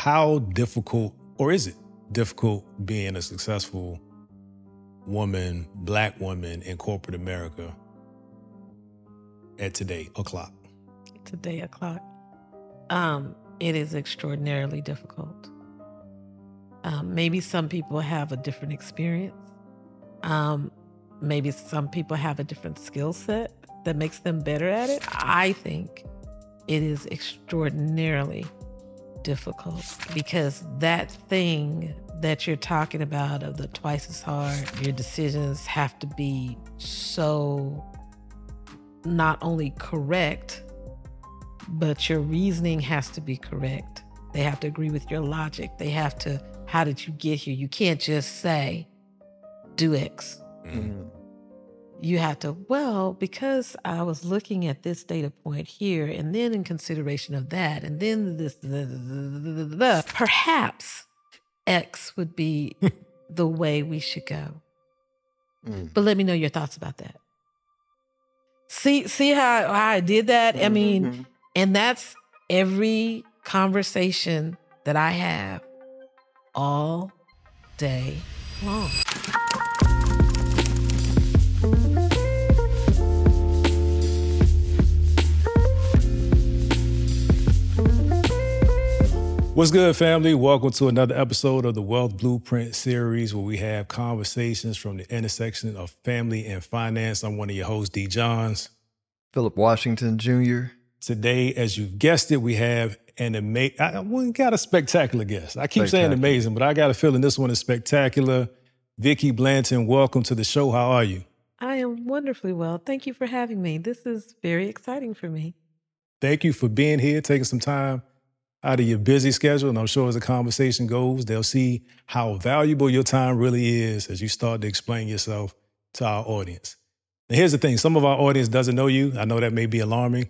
how difficult, or is it difficult being a successful woman, black woman in corporate America at today o'clock? Today o'clock. Um, it is extraordinarily difficult. Um, maybe some people have a different experience. Um, maybe some people have a different skill set that makes them better at it. I think it is extraordinarily difficult because that thing that you're talking about of the twice as hard, your decisions have to be so not only correct, but your reasoning has to be correct. They have to agree with your logic. They have to, how did you get here? You can't just say, do X. Mm-hmm. You have to, well, because I was looking at this data point here, and then in consideration of that, and then this, the, the, the, perhaps X would be the way we should go. Mm. But let me know your thoughts about that. See, see how, how I did that? Mm-hmm. I mean, mm-hmm. and that's every conversation that I have all day long. What's good, family? Welcome to another episode of the Wealth Blueprint series where we have conversations from the intersection of family and finance. I'm one of your hosts, D. Johns. Philip Washington Jr. Today, as you've guessed it, we have an amazing, I we got a spectacular guest. I keep saying amazing, but I got a feeling this one is spectacular. Vicki Blanton, welcome to the show. How are you? I am wonderfully well. Thank you for having me. This is very exciting for me. Thank you for being here, taking some time out of your busy schedule. And I'm sure as the conversation goes, they'll see how valuable your time really is as you start to explain yourself to our audience. Now, here's the thing some of our audience doesn't know you. I know that may be alarming,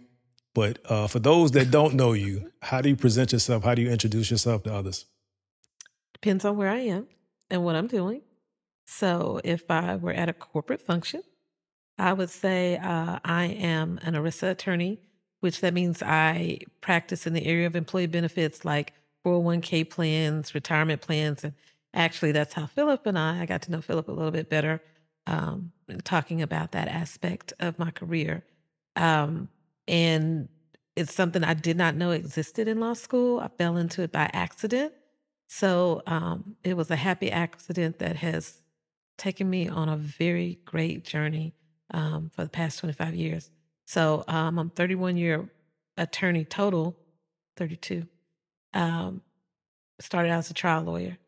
but uh, for those that don't know you, how do you present yourself? How do you introduce yourself to others? Depends on where I am and what I'm doing. So if I were at a corporate function, I would say uh, I am an ERISA attorney which that means I practice in the area of employee benefits like 401k plans, retirement plans. And actually, that's how Philip and I, I got to know Philip a little bit better, um, talking about that aspect of my career. Um, and it's something I did not know existed in law school. I fell into it by accident. So um, it was a happy accident that has taken me on a very great journey um, for the past 25 years. So um, I'm 31 year attorney total, 32. Um, started out as a trial lawyer.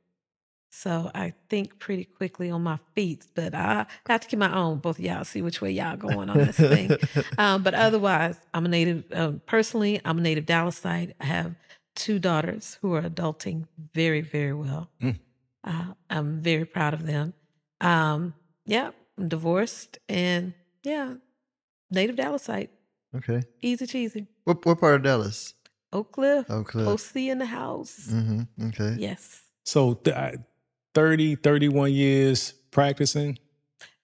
So I think pretty quickly on my feet, but I have to keep my own. Both of y'all see which way y'all going on this thing. Um, but otherwise, I'm a native. Um, personally, I'm a native Dallasite. I have two daughters who are adulting very, very well. Mm. Uh, I'm very proud of them. Um, yeah, I'm divorced, and yeah, native Dallasite. Okay. Easy cheesy. What what part of Dallas? Oak Cliff. Oak Cliff. OC in the house. Mm-hmm. Okay. Yes. So th- 30, 31 years practicing?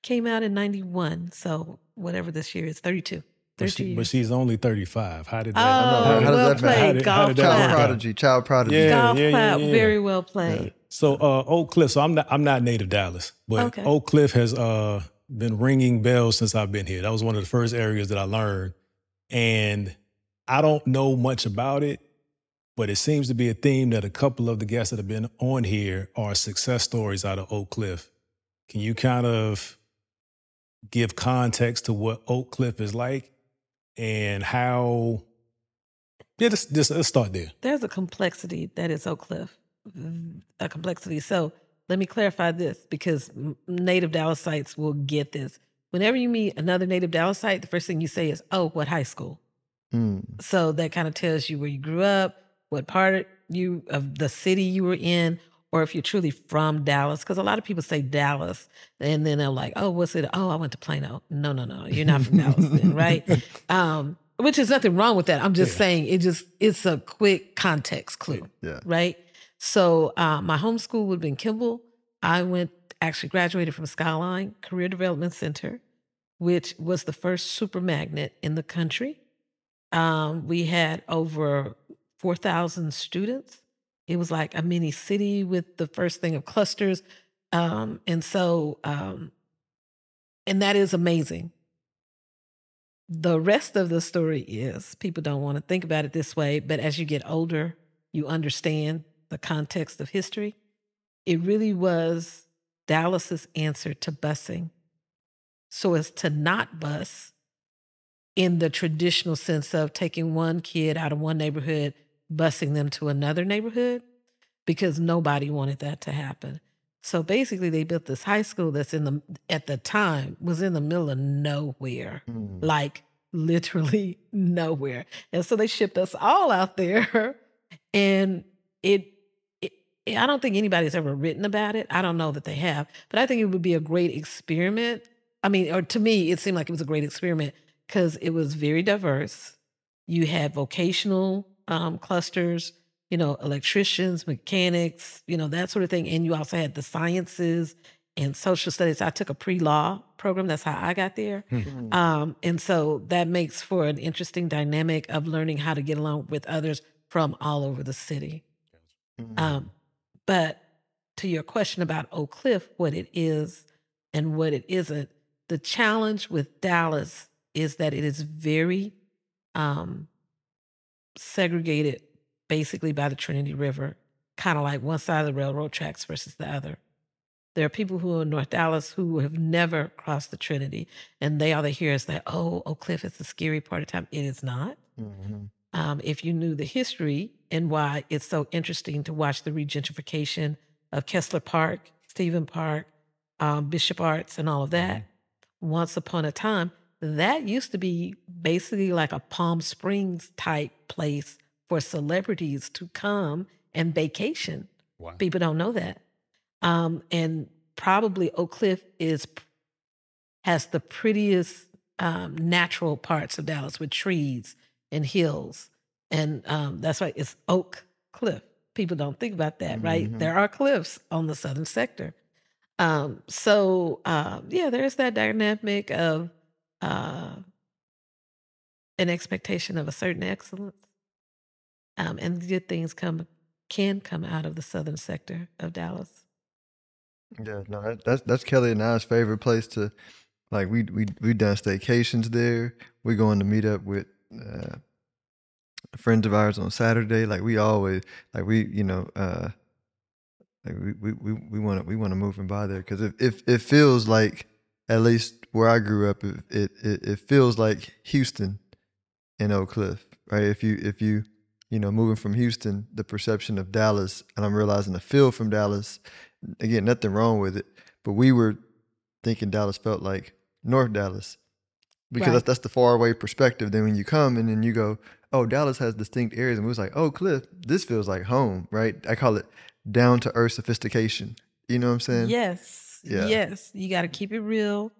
Came out in 91. So whatever this year is, 32. But, she, but, she's only 35. How did that? Oh, how, how well does that played. How did, how did child prodigy. Child prodigy. Yeah, Golf yeah, yeah, yeah, Very well played. Yeah. So uh, Oak Cliff. So I'm not I'm not native Dallas, but okay. Oak Cliff has uh, been ringing bells since I've been here. That was one of the first areas that I learned. And I don't know much about it, but it seems to be a theme that a couple of the guests that have been on here are success stories out of Oak Cliff. Can you kind of give context to what Oak Cliff is like and how? Yeah, just, just let's start there. There's a complexity that is Oak Cliff, mm, a complexity. So let me clarify this because native Dallasites will get this. Whenever you meet another native Dallasite, the first thing you say is, "Oh, what high school?" Mm. So that kind of tells you where you grew up, what part you of the city you were in, or if you're truly from Dallas. Because a lot of people say Dallas, and then they're like, "Oh, what's it? Oh, I went to Plano." No, no, no, you're not from Dallas, then, right? Um, which is nothing wrong with that. I'm just yeah. saying it just it's a quick context clue, yeah. right? So uh, my home school would have been Kimball. I went actually graduated from Skyline Career Development Center, which was the first super magnet in the country. Um, we had over 4,000 students It was like a mini city with the first thing of clusters. Um, and so, um, and that is amazing. The rest of the story is people don't want to think about it this way, but as you get older, you understand the context of history. It really was Dallas's answer to busing so as to not bus in the traditional sense of taking one kid out of one neighborhood, busing them to another neighborhood, because nobody wanted that to happen. So basically, they built this high school that's in the, at the time, was in the middle of nowhere, mm. like literally nowhere. And so they shipped us all out there. And it, it, I don't think anybody's ever written about it. I don't know that they have, but I think it would be a great experiment. I mean, or to me, it seemed like it was a great experiment because it was very diverse. You had vocational um, clusters, you know, electricians, mechanics, you know, that sort of thing. And you also had the sciences and social studies. I took a pre law program. That's how I got there. Mm-hmm. Um, and so that makes for an interesting dynamic of learning how to get along with others from all over the city. Um, but to your question about Oak Cliff, what it is and what it isn't, the challenge with Dallas is that it is very um, segregated basically by the Trinity River, kind of like one side of the railroad tracks versus the other. There are people who are in North Dallas who have never crossed the Trinity, and they all they hear is that, oh, Oak Cliff is the scary part of town. It is not. Mm-hmm. Um, if you knew the history and why it's so interesting to watch the regentrification of Kessler Park, Stevens Park, um, Bishop Arts, and all of that, mm-hmm. once upon a time, that used to be basically like a Palm Springs type place for celebrities to come and vacation. Wow. People don't know that. Um, and probably Oak Cliff is has the prettiest um, natural parts of Dallas with trees and hills, and um, that's why it's Oak Cliff. People don't think about that, mm-hmm. right? There are cliffs on the southern sector. Um, so uh, yeah, there's that dynamic of uh, an expectation of a certain excellence um, and good things come can come out of the southern sector of Dallas. Yeah, no, that's that's Kelly and I's favorite place to, like we we we done staycations there. We're going to meet up with uh, friends of ours on Saturday. Like we always like we you know uh, like we we we want to we want to move and buy there because if if it feels like at least where I grew up, it it it feels like Houston in Oak Cliff, right? If you if you you know, moving from Houston, the perception of Dallas, and I'm realizing the feel from Dallas. Again, nothing wrong with it, but we were thinking Dallas felt like North Dallas because right. that's, that's the far away perspective. Then when you come and then you go, oh, Dallas has distinct areas, and we was like, oh, Cliff, this feels like home, right? I call it down to earth sophistication. You know what I'm saying? Yes. Yeah. Yes. You got to keep it real,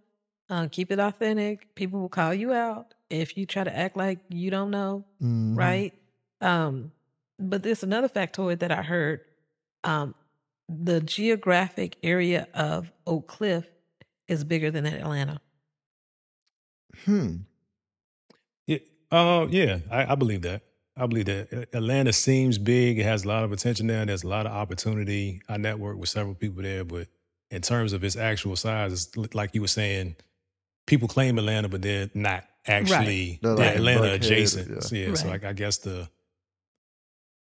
uh, keep it authentic. People will call you out if you try to act like you don't know, mm-hmm. right? Um, but there's another factoid that I heard. Um, the geographic area of Oak Cliff is bigger than Atlanta. Hmm. Yeah. Uh, yeah. I, I believe that. I believe that Atlanta seems big. It has a lot of attention there. There's a lot of opportunity. I network with several people there, but in terms of its actual size, it's like you were saying, people claim Atlanta, but they're not actually right. they're Atlanta adjacent. Yeah. yeah right. So like I guess the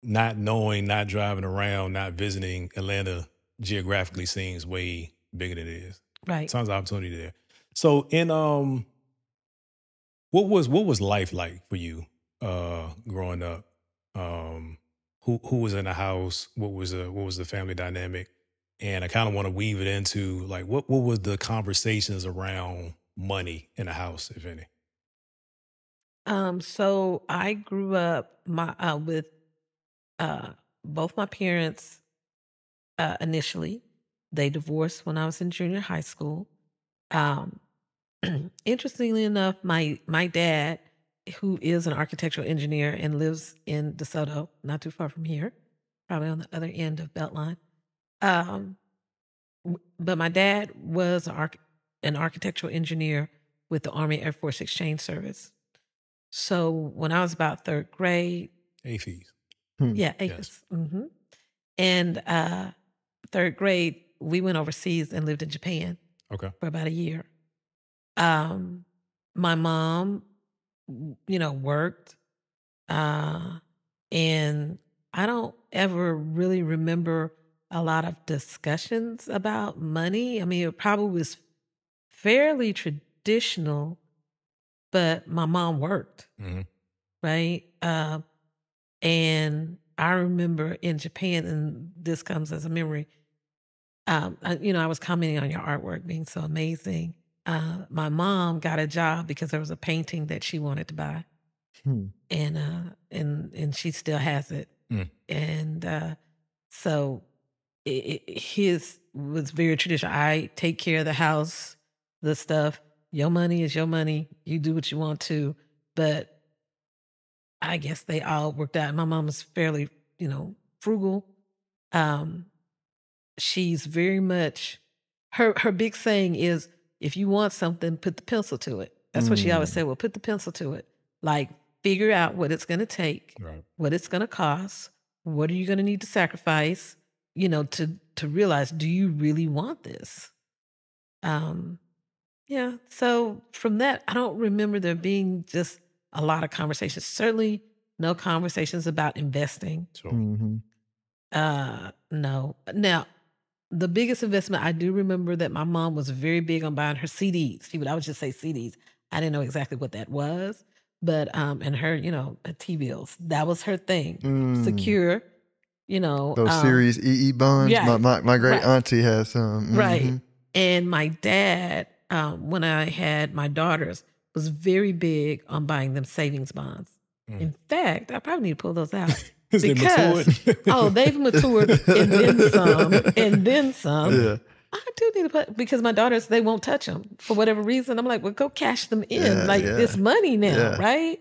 not knowing, not driving around, not visiting Atlanta geographically seems way bigger than it is. Right. Tons of opportunity there. So in um what was what was life like for you uh growing up? Um who who was in the house? What was the what was the family dynamic? And I kind of want to weave it into like what what was the conversations around money in the house, if any? Um, so I grew up my uh, with uh, both my parents uh, initially they divorced when I was in junior high school. Um, interestingly enough, my my dad, who is an architectural engineer and lives in DeSoto, not too far from here, probably on the other end of Beltline. Um, but my dad was an, arch- an architectural engineer with the Army Air Force Exchange Service. So when I was about third grade, AAFES. Hmm. Yeah, Yes. Mm-hmm. And uh, third grade, we went overseas and lived in Japan. Okay. For about a year. Um, my mom, you know, worked, uh, and I don't ever really remember a lot of discussions about money. I mean, it probably was fairly traditional, but my mom worked, mm-hmm. right? Uh, and I remember in Japan, and this comes as a memory. Um, I, you know, I was commenting on your artwork being so amazing. Uh, my mom got a job because there was a painting that she wanted to buy, Hmm. and uh, and and she still has it. Mm. And uh, so it, it, his was very traditional. I take care of the house, the stuff. Your money is your money. You do what you want to, but I guess they all worked out. My mom was fairly, you know, frugal. Um, she's very much her her big saying is if you want something, put the pencil to it. That's what she always Mm. said. Well, put the pencil to it. Like figure out what it's going to take, Right. what it's going to cost, what are you going to need to sacrifice, you know, to to realize do you really want this? Um yeah, so from that I don't remember there being just a lot of conversations. Certainly no conversations about investing. So Mhm. Uh no. Now, the biggest investment I do remember that my mom was very big on buying her CDs. She would I would just say CDs. I didn't know exactly what that was, but um and her, you know, uh, T bills. That was her thing. Mm. Secure, you know. Those um, Series EE bonds. yeah, my, my my great right. auntie has some. Right. Mhm. And my dad, um, when I had my daughters, was very big on buying them savings bonds. Mm. In fact, I probably need to pull those out. Is Because- matured? oh, they've matured and then some, and then some. Yeah. I do need to put because my daughters they won't touch them for whatever reason. I'm like, well, go cash them in, Yeah, like yeah. it's money now, Yeah. right?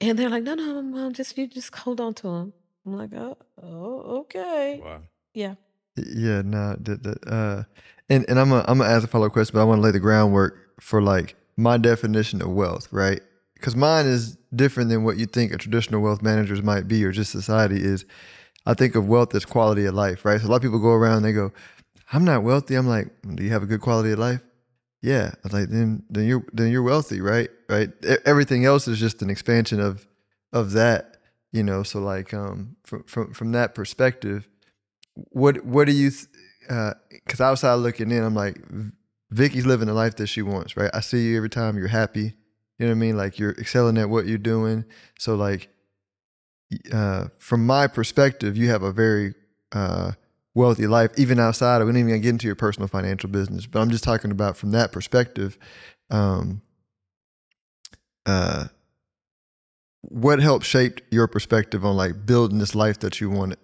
And they're like, no, no, mom, just you just hold on to them. I'm like, oh, oh, okay, wow. yeah. Yeah, no, the, the, uh, and and I'm a, I'm gonna ask a follow up question, but I want to lay the groundwork for like my definition of wealth, right? Because mine is different than what you think a traditional wealth managers might be, or just society is. I think of wealth as quality of life, right? So a lot of people go around and they go, "I'm not wealthy." I'm like, "Do you have a good quality of life?" Yeah, I was like, "Then then you're then you're wealthy, right? Right? Everything else is just an expansion of of that, you know. So like, um, from from from that perspective, what what do you because outside looking in i'm like Vicki's living the life that she wants right i see you every time you're happy you know what i mean like you're excelling at what you're doing so like uh, from my perspective you have a very uh, wealthy life even outside of we don't even get into your personal financial business but i'm just talking about from that perspective um, uh, what helped shape your perspective on like building this life that you wanted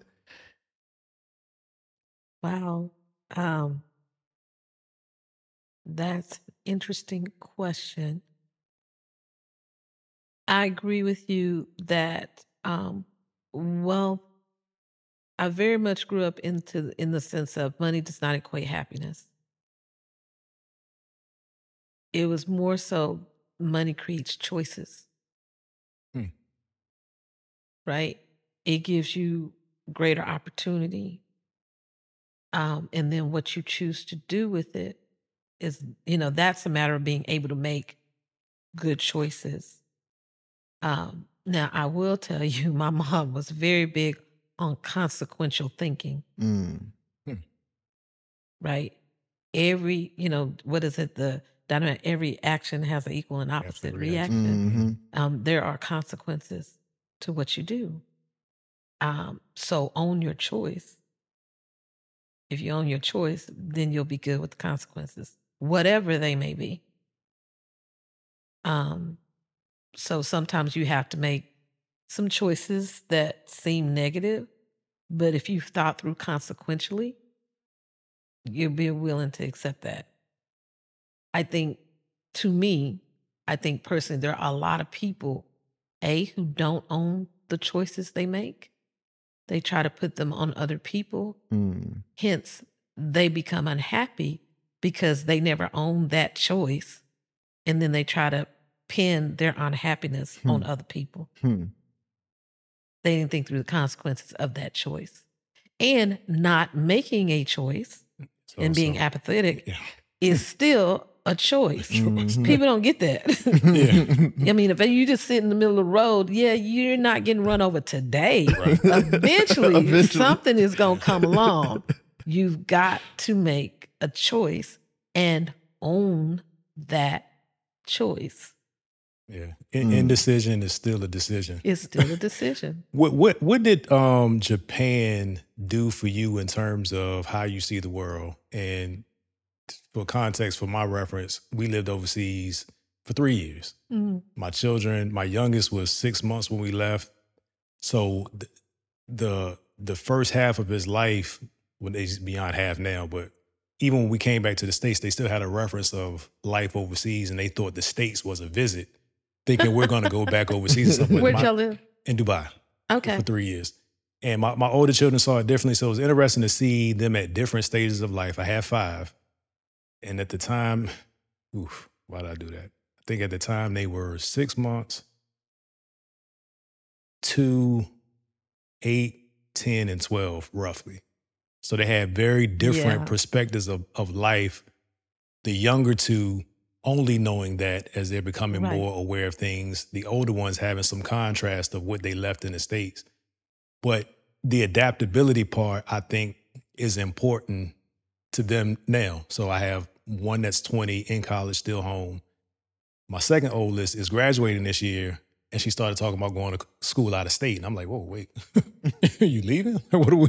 Wow. Um, that's interesting question. I agree with you that um well I very much grew up into in the sense of money does not equate happiness. It was more so money creates choices. Hmm. Right? It gives you greater opportunity um, and then what you choose to do with it is you know that's a matter of being able to make good choices um, now i will tell you my mom was very big on consequential thinking mm. right every you know what is it the dynamic every action has an equal and opposite Absolute reaction. reaction Mhm. um, there are consequences to what you do um, so own your choice if you own your choice, then you'll be good with the consequences, whatever they may be. Um, so sometimes you have to make some choices that seem negative, but if you've thought through consequentially, you'll be willing to accept that. I think, to me, I think personally, there are a lot of people, A, who don't own the choices they make. They try to put them on other people Mm. Hence, they become unhappy because they never own that choice. And then they try to pin their unhappiness on Hmm. other people. Hmm. They didn't think through the consequences of that choice. and not making a choice so, and being so, apathetic yeah. is still a choice. Mm-hmm. People don't get that. yeah. I mean, if you just sit in the middle of the road, yeah, you're not getting run over today. Right. Eventually, Eventually, something is going to come along. You've got to make a choice and own that choice. Yeah, In- mm. indecision is still a decision. It's still a decision. what what what did um, Japan do for you in terms of how you see the world? And for context, for my reference, we lived overseas for three years. Mm. My children, my youngest was six months when we left. So the the, the first half of his life, when well, he's beyond half now, but even when we came back to the states, they still had a reference of life overseas, and they thought the states was a visit thinking we're going to go back overseas. Where'd y'all live? In Dubai. Okay. For three years. And my, my older children saw it differently. So it was interesting to see them at different stages of life. I had five. And at the time, oof, why did I do that? I think at the time they were six months, two, eight, 10, and 12, roughly. So they had very different yeah. perspectives of, of life. The younger two only knowing that as they're becoming right. more aware of things, the older ones having some contrast of what they left in the States. But the adaptability part, I think, is important to them now. So I have one that's 20 in college, still home. My second oldest is graduating this year, and she started talking about going to school out of state. And I'm like, whoa, wait, are you leaving? what are we?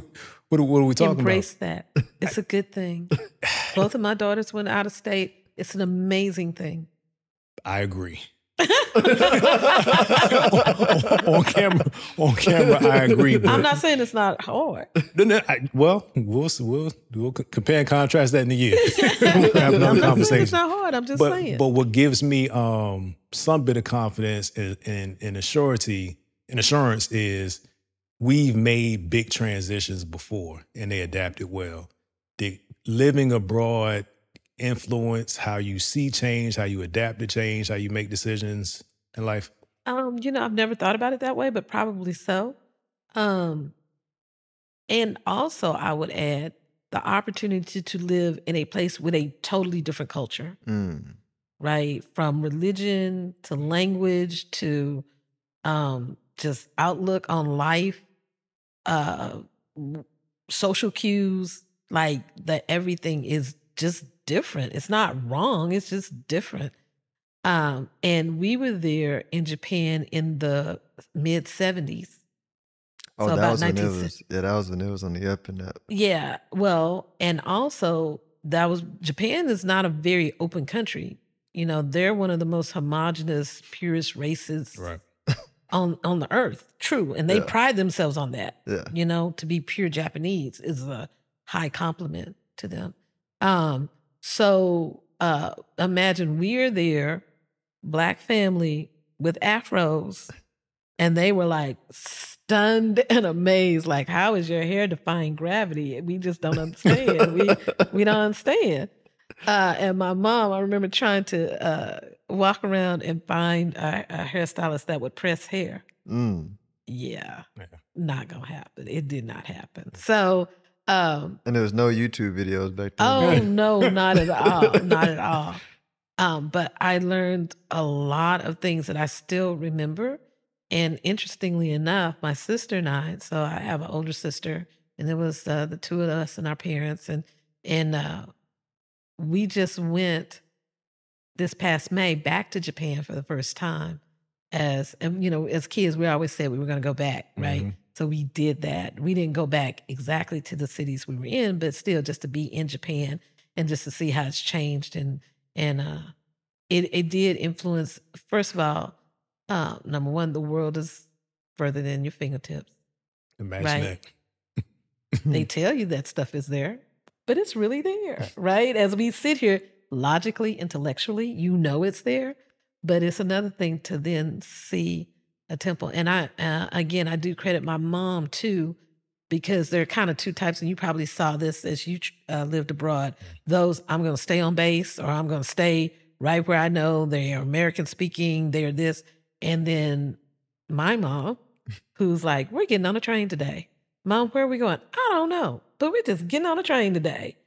What are, what are we talking Embrace about? Embrace that. It's a good thing. Both of my daughters went out of state it's an amazing thing. I agree. on, camera, on camera, I agree. I'm not saying it's not hard. I, well, we'll we'll we'll compare and contrast that in a year. we'll have another I'm conversation. It's not hard. I'm just but, saying. But what gives me um, some bit of confidence and and, and assurity and assurance is we've made big transitions before and they adapted well. The living abroad influence how you see change, how you adapt to change, how you make decisions in life? Um, you know, I've never thought about it that way, but probably so. Um, and also, I would add the opportunity to live in a place with a totally different culture, mm. right? From religion to language to um, just outlook on life, uh, social cues, like that everything is just different. It's not wrong, it's just different. Um, and we were there in Japan in the mid 70s. Oh, so that was when it was yeah, that was when it was on the up and up. Yeah. Well, and also that was Japan is not a very open country. You know, they're one of the most homogenous, purest races right. on on the earth. True. And they yeah. pride themselves on that. Yeah. You know, to be pure Japanese is a high compliment to them. Um, so uh, imagine we're there, black family with afros, and they were like stunned and amazed, like, how is your hair defying gravity? We just don't understand. we we don't understand. Uh, and my mom, I remember trying to uh, walk around and find a, a, hairstylist that would press hair. Mm. Yeah, yeah, not gonna happen. It did not happen. So um, and there was no YouTube videos back then. Oh no, not at all, not at all. Um, but I learned a lot of things that I still remember. And interestingly enough, my sister and I, so I have an older sister, and it was uh, the two of us and our parents, and and uh, we just went this past May back to Japan for the first time. As and you know, as kids, we always said we were going to go back, right? Mm-hmm. So we did that. We didn't go back exactly to the cities we were in, but still just to be in Japan and just to see how it's changed and and uh, it it did influence. First of all, uh, number one, the world is further than your fingertips. Imagine right? that. they tell you that stuff is there, but it's really there, right? As we sit here, logically, intellectually, you know it's there, but it's another thing to then see a temple. And I, uh, again, I do credit my mom too, because there are kind of two types, and you probably saw this as you uh, lived abroad. Those I'm going to stay on base, or I'm going to stay right where I know they are American speaking, they're this. And then my mom, who's like, we're getting on a train today. Mom, where are we going? I don't know, but we're just getting on a train today.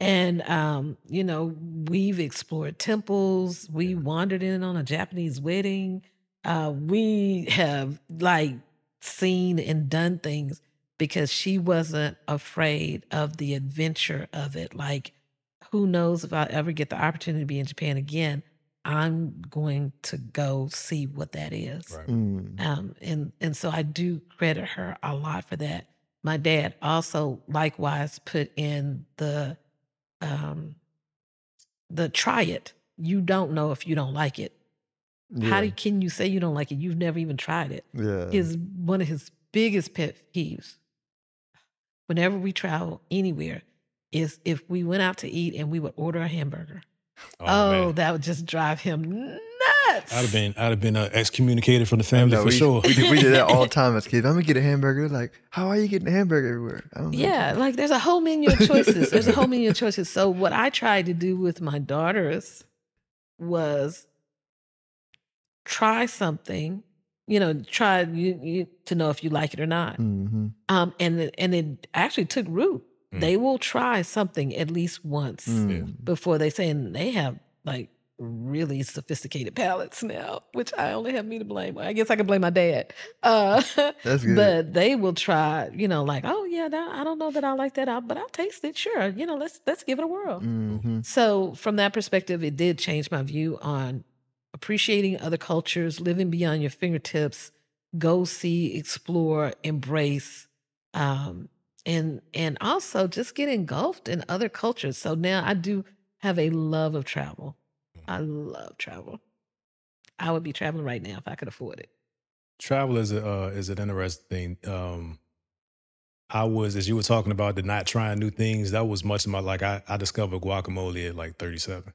And, um, you know, we've explored temples. We wandered in on a Japanese wedding. Uh, we have like seen and done things because she wasn't afraid of the adventure of it. Like, who knows if I ever get the opportunity to be in Japan again? I'm going to go see what that is. Right. Mm. Um, and and so I do credit her a lot for that. My dad also likewise put in the um, the try it. You don't know if you don't like it. Yeah. How do, can you say you don't like it? You've never even tried it. Yeah. Is one of his biggest pet peeves. Whenever we travel anywhere, is if we went out to eat and we would order a hamburger. Oh, oh that would just drive him nuts. I'd have been, I'd have been uh, excommunicated from the family for we, sure. We did, we did, that all the time as kids. I'm gonna get a hamburger. Like, how are you getting a hamburger everywhere? Yeah, like there's a whole menu of choices. there's a whole menu of choices. So what I tried to do with my daughters was try something. You know, try you, you to know if you like it or not. Mm-hmm. Um, and and it actually took root. Mm. They will try something at least once mm. before they say, and they have like really sophisticated palates now, which I only have me to blame. I guess I can blame my dad. Uh, That's good. But they will try, you know, like, oh yeah, that, I don't know that I like that, out, but I'll taste it. Sure, you know, let's let's give it a whirl. Mm-hmm. So from that perspective, it did change my view on appreciating other cultures, living beyond your fingertips. Go see, explore, embrace. Um, and and also just get engulfed in other cultures. So now I do have a love of travel. I love travel. I would be traveling right now if I could afford it. Travel is a uh, is an interesting thing. Um, I was as you were talking about the not trying new things. That was much of my like I, I discovered guacamole at like 37.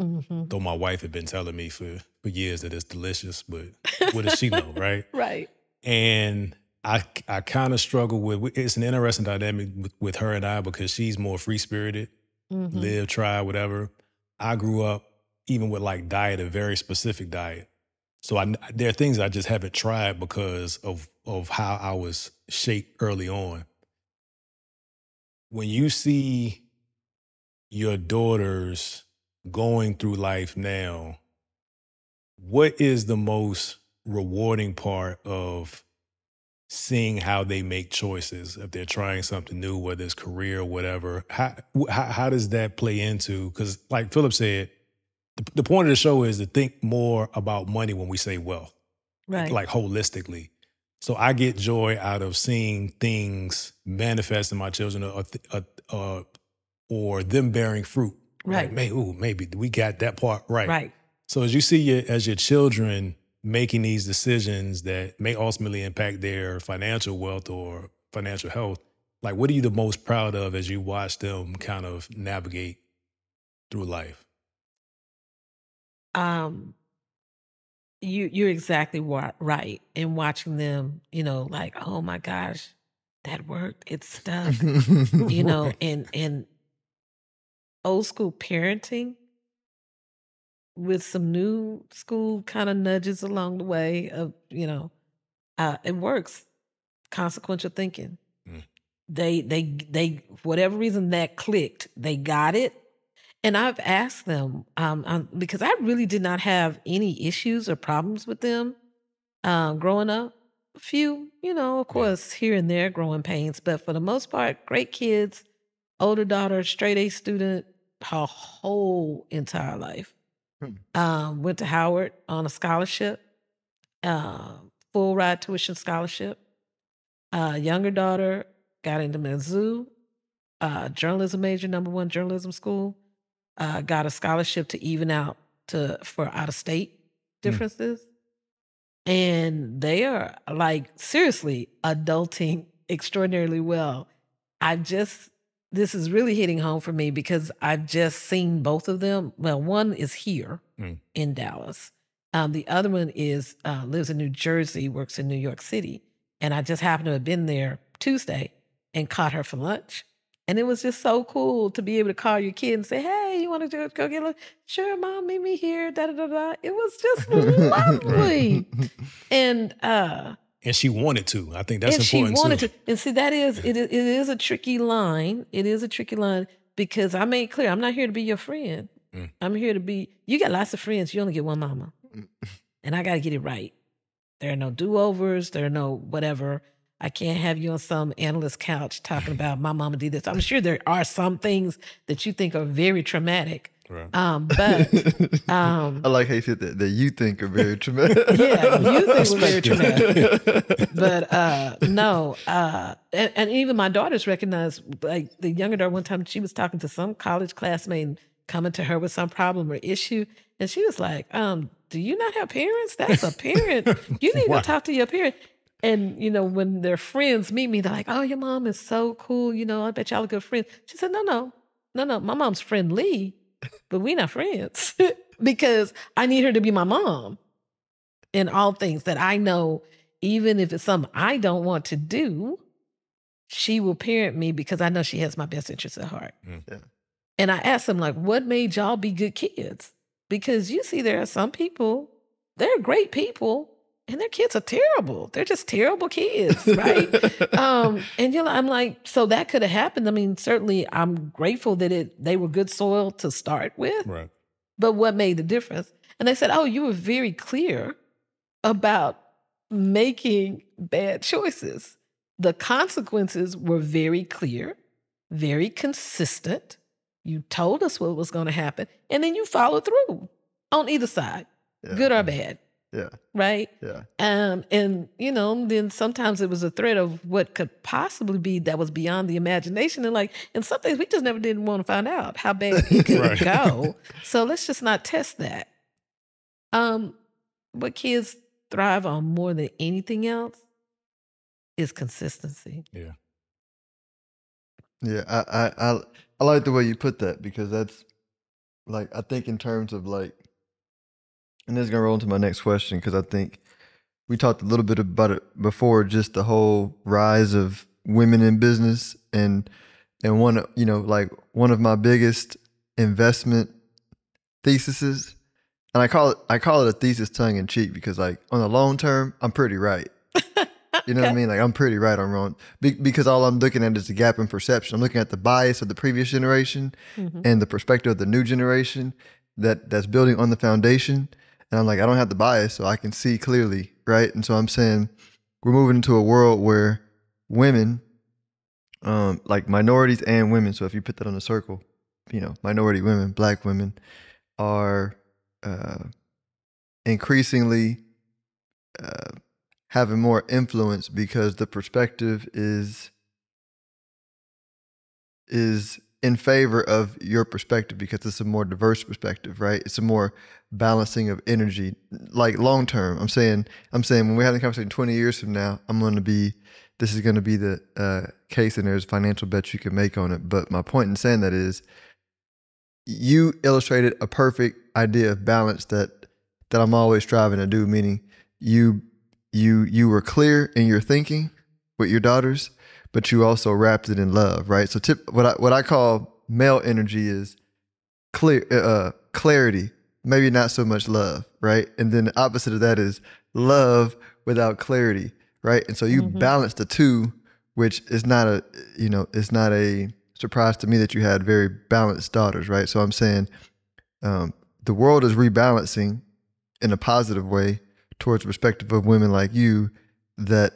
Mm-hmm. Though my wife had been telling me for for years that it's delicious, but what does she know, right? Right. And I I kind of struggle with it's an interesting dynamic with, with, her and I because she's more free spirited, mm-hmm. live, try, whatever. I grew up even with like diet, a very specific diet. So I there are things I just haven't tried because of of how I was shaped early on. When you see your daughters going through life now, what is the most rewarding part of seeing how they make choices if they're trying something new, whether it's career or whatever. How how, how does that play into? Because like Philip said, the, the point of the show is to think more about money when we say wealth, right? Like holistically. So I get joy out of seeing things manifest in my children, or, or, or, or them bearing fruit. Right. Like, May, ooh, maybe we got that part right. Right. So as you see your, as your children making these decisions that may ultimately impact their financial wealth or financial health, like what are you the most proud of as you watch them kind of navigate through life? Um, you you're exactly right in watching them. You know, like oh my gosh, that worked. It stuck. you know, and and old school parenting with some new school kind of nudges along the way of you know uh, it works. Consequential thinking. Mm. they they they whatever reason that clicked they got it. And i've asked them um, um, because i really did not have any issues or problems with them um, growing up. A few you know of course here and there growing pains but for the most part great kids older daughter straight a student her whole entire life Hmm. Um, went to Howard on a scholarship, uh, full ride tuition scholarship. Uh, younger daughter got into Mizzou, uh, journalism major, number one journalism school. Uh, got a scholarship to even out to for out of state hmm. differences. And they are like seriously adulting extraordinarily well. I just this is really hitting home for me because I've just seen both of them. Well, one is here mm. in Dallas. Um, the other one is uh, lives in New Jersey, works in New York City, and I just happened to have been there Tuesday and caught her for lunch. And it was just so cool to be able to call your kid and say, "Hey, you want to go get lunch? Sure, mom, meet me here." Da da da da. It was just lovely, and uh, and she wanted to. I think that's and important she wanted too. to. And see, that is it, it is a tricky line. It is a tricky line because I made clear I'm not here to be your friend. Mm. I'm here to be. You got lots of friends. You only get one mama, mm. and I got to get it right. There are no do overs. There are no whatever. I can't have you on some analyst couch talking about my mama did this. I'm sure there are some things that you think are very traumatic Right. Um, but um, I like how you said that that you think are very traumatic. yeah, you think were very traumatic. but uh, no, uh, and, and, even my daughters recognize. Like the younger daughter, one time she was talking to some college classmate and coming to her with some problem or issue, and she was like, um, "Do you not have parents? That's a parent. You need to talk to your parent." And you know, when their friends meet me, they're like, "Oh, your mom is so cool. You know, I bet y'all are good friends." She said, "No, no, no, no. My mom's friendly." But we not friends because I need her to be my mom in all things that I know, even if it's something I don't want to do, she will parent me because I know she has my best interests at heart. Mm. Yeah. And I asked them, like, what made y'all be good kids? Because you see, there are some people, they're great people, and their kids are terrible. They're just terrible kids, right? um, and you know, I'm like, so that could have happened. I mean, certainly, I'm grateful that it they were good soil to start with. Right. But what made the difference? And they said, "Oh, you were very clear about making bad choices. The consequences were very clear, very consistent. You told us what was going to happen, and then you followed through on either side, yeah. good or bad." Yeah. Right? Yeah. Um, and you know, then sometimes it was a threat of what could possibly be that was beyond the imagination. And like and some things we just never didn't want to find out how bad it could right. go. So let's just not test that. Um, what kids thrive on more than anything else is consistency. Yeah. Yeah, I, I I I like the way you put that because that's like I think in terms of like and this is gonna roll into my next question because I think we talked a little bit about it before, just the whole rise of women in business and and one you know like one of my biggest investment theses and I call it I call it a thesis tongue in cheek because like on the long term I'm pretty right. You know okay. what I mean? Like I'm pretty right on wrong Be- because all I'm looking at is the gap in perception. I'm looking at the bias of the previous generation mm-hmm. and the perspective of the new generation that that's building on the foundation. And I'm like, I don't have the bias, so I can see clearly, right? And so I'm saying we're moving into a world where women, um, like minorities and women, so if you put that on a circle, you know, minority women, black women, are uh, increasingly uh, having more influence because the perspective is is in favor of your perspective because it's a more diverse perspective, right? It's a more balancing of energy, like long term. I'm saying, I'm saying when we're having a conversation 20 years from now, I'm going to be, this is going to be the uh, case, and there's financial bets you can make on it. But my point in saying that is, you illustrated a perfect idea of balance that that I'm always striving to do. Meaning, you you you were clear in your thinking with your daughters but you also wrapped it in love, right? So tip, what I what I call male energy is clear uh, clarity, maybe not so much love, right? And then the opposite of that is love without clarity, right? And so you mm-hmm. balance the two, which is not a you know it's not a surprise to me that you had very balanced daughters, right? So I'm saying um, the world is rebalancing in a positive way towards the perspective of women like you that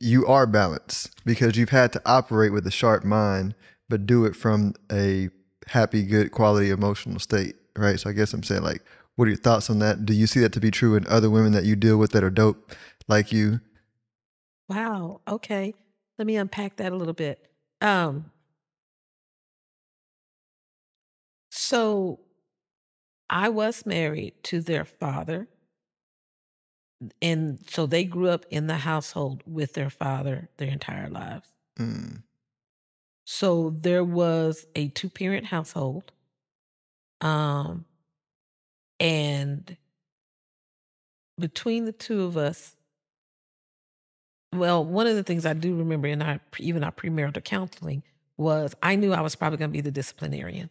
you are balanced because you've had to operate with a sharp mind, but do it from a happy, good, quality emotional state, right? So I guess I'm saying, like, what are your thoughts on that? Do you see that to be true in other women that you deal with that are dope like you? Wow. Okay. Let me unpack that a little bit. Um, so I was married to their father and so they grew up in the household with their father their entire lives. Mm. So there was a two parent household. Um, and between the two of us, well, one of the things I do remember in our even our premarital counseling was I knew I was probably going to be the disciplinarian.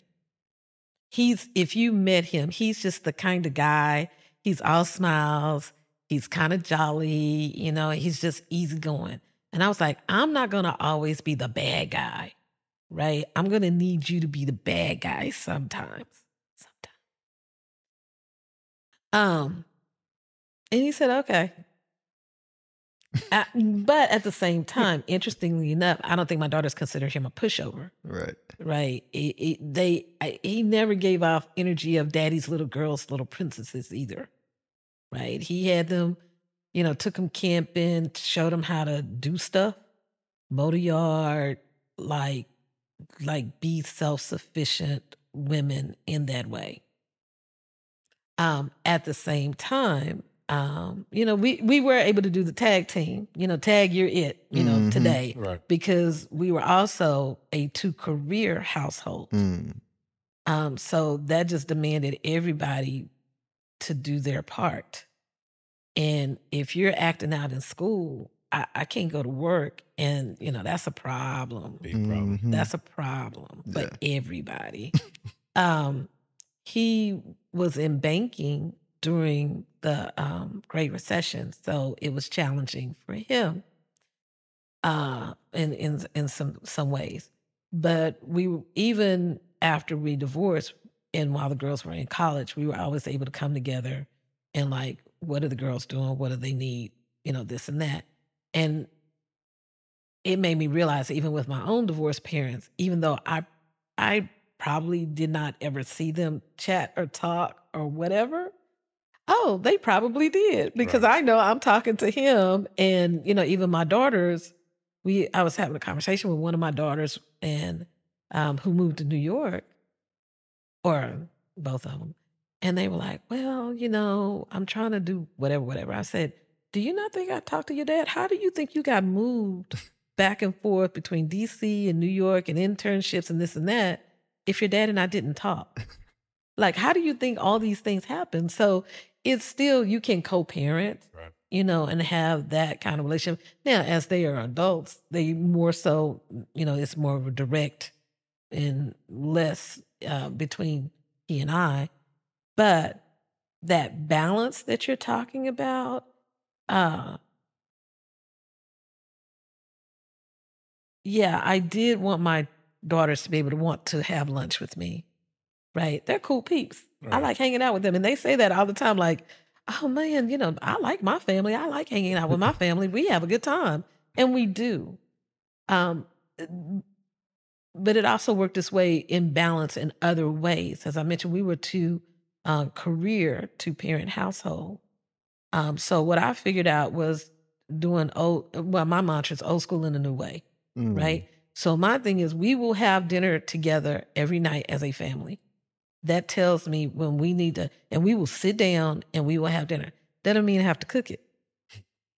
He's if you met him, he's just the kind of guy. He's all smiles He's kind of jolly, you know, he's just easygoing. And I was like, I'm not going to always be the bad guy, right? I'm going to need you to be the bad guy sometimes. Sometimes. Um, and he said, okay. I, but at the same time, interestingly enough, I don't think my daughters consider him a pushover. Right. Right. It, it, they, I, he never gave off energy of daddy's little girls, little princesses either right? He had them, you know, took them camping, showed them how to do stuff, motor yard, like, like be self-sufficient women in that way. Um, at the same time, um, you know, we we were able to do the tag team, you know, tag you're it, you know, mm-hmm. today. Right. Because we were also a two career household. Mm. Um, so that just demanded everybody to do their part. And if you're acting out in school, I, I can't go to work. And, you know, that's a problem. Big problem. Mm-hmm. That's a problem But yeah. everybody. um, he was in banking during the um, Great Recession. So it was challenging for him uh, in, in, in some, some ways. But we, even after we divorced, and while the girls were in college, we were always able to come together and like, what are the girls doing? What do they need? You know, this and that. And it made me realize, even with my own divorced parents, even though I, I probably did not ever see them chat or talk or whatever. Oh, they probably did because right. I know I'm talking to him, and you know, even my daughters. We, I was having a conversation with one of my daughters, and um, who moved to New York, or both of them. And they were like, well, you know, I'm trying to do whatever, whatever. I said, do you not think I talked to your dad? How do you think you got moved back and forth between DC and New York and internships and this and that if your dad and I didn't talk? like, how do you think all these things happen? So it's still, you can co parent, right. you know, and have that kind of relationship. Now, as they are adults, they more so, you know, it's more of a direct and less uh, between he and I. But that balance that you're talking about, uh, yeah, I did want my daughters to be able to want to have lunch with me. Right. They're cool peeps. Right. I like hanging out with them. And they say that all the time, like, oh man, you know, I like my family. I like hanging out with my family. We have a good time. And we do. Um, but it also worked this way in balance in other ways. As I mentioned, we were two uh, career two parent household. Um, so what I figured out was doing old. Well, my mantra is old school in a new way, mm. right? So my thing is, we will have dinner together every night as a family. That tells me when we need to, and we will sit down and we will have dinner. That doesn't mean I have to cook it,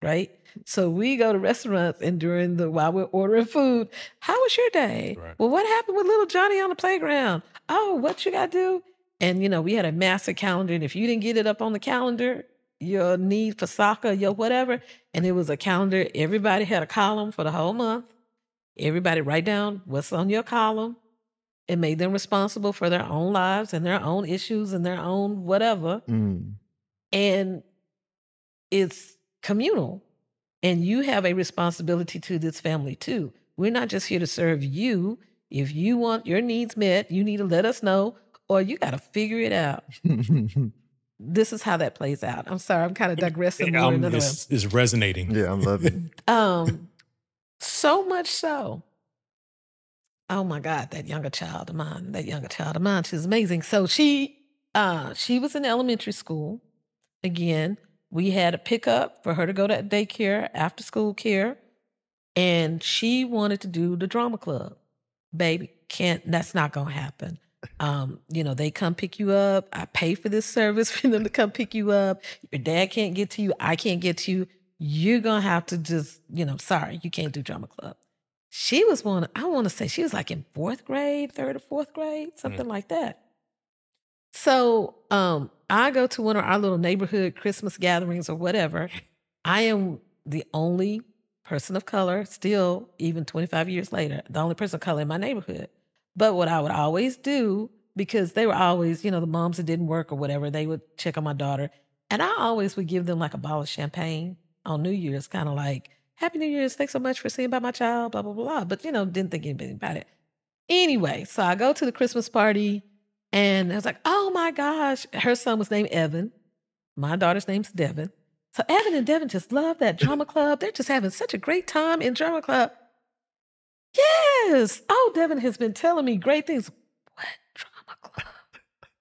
right? So we go to restaurants and during the while we're ordering food, how was your day? Right. Well, what happened with little Johnny on the playground? Oh, what you got to do? And, you know, we had a massive calendar. And if you didn't get it up on the calendar, your need for soccer, your whatever, and it was a calendar, everybody had a column for the whole month. Everybody write down what's on your column. It made them responsible for their own lives and their own issues and their own whatever. Mm. And it's communal. And you have a responsibility to this family too. We're not just here to serve you. If you want your needs met, you need to let us know or you got to figure it out. this is how that plays out. I'm sorry, I'm kind of digressing more. Um, it's, it's, resonating. Yeah, I'm loving. um, so much so. Oh my God, that younger child of mine, that younger child of mine, she's amazing. So she, uh, she was in elementary school. Again, we had a pickup for her to go to daycare, after school care, and she wanted to do the drama club. Baby, can't. That's not gonna happen. Um, you know, they come pick you up. I pay for this service for them to come pick you up. Your dad can't get to you. I can't get to you. You're gonna have to just, you know, sorry, you can't do drama club. She was one, I want to say she was like in fourth grade, third or fourth grade, something mm. like that. So um, I go to one of our little neighborhood Christmas gatherings or whatever. I am the only person of color, still, even 25 years later, the only person of color in my neighborhood. But what I would always do, because they were always, you know, the moms that didn't work or whatever, they would check on my daughter. And I always would give them like a bottle of champagne on New Year's, kind of like, Happy New Year's. Thanks so much for seeing by my child, blah, blah, blah. But, you know, didn't think anything about it. Anyway, so I go to the Christmas party and I was like, oh my gosh. Her son was named Evan. My daughter's name's Devin. So Evan and Devin just love that drama club. They're just having such a great time in drama club. Yes. Oh, Devin has been telling me great things. What drama club?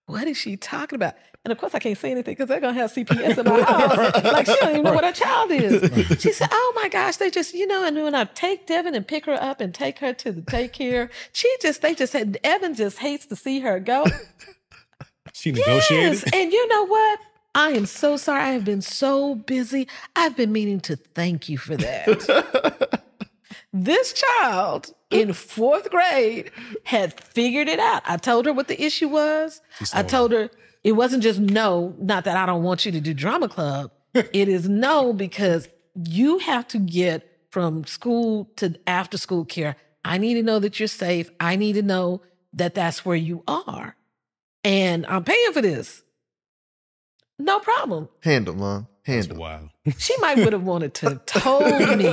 What is she talking about? And of course, I can't say anything because they're gonna have CPS in my house. like she don't even know what her child is. She said, "Oh my gosh, they just you know." And when I take Devin and pick her up and take her to the daycare, she just they just said Evan just hates to see her go. She negotiated. Yes, and you know what? I am so sorry. I have been so busy. I've been meaning to thank you for that. this child in fourth grade had figured it out. I told her what the issue was. I told her it wasn't just no, not that I don't want you to do drama club. it is no because you have to get from school to after school care. I need to know that you're safe. I need to know that that's where you are. And I'm paying for this. No problem. Handle, mom. Handle. Wow. She might would have wanted to have told me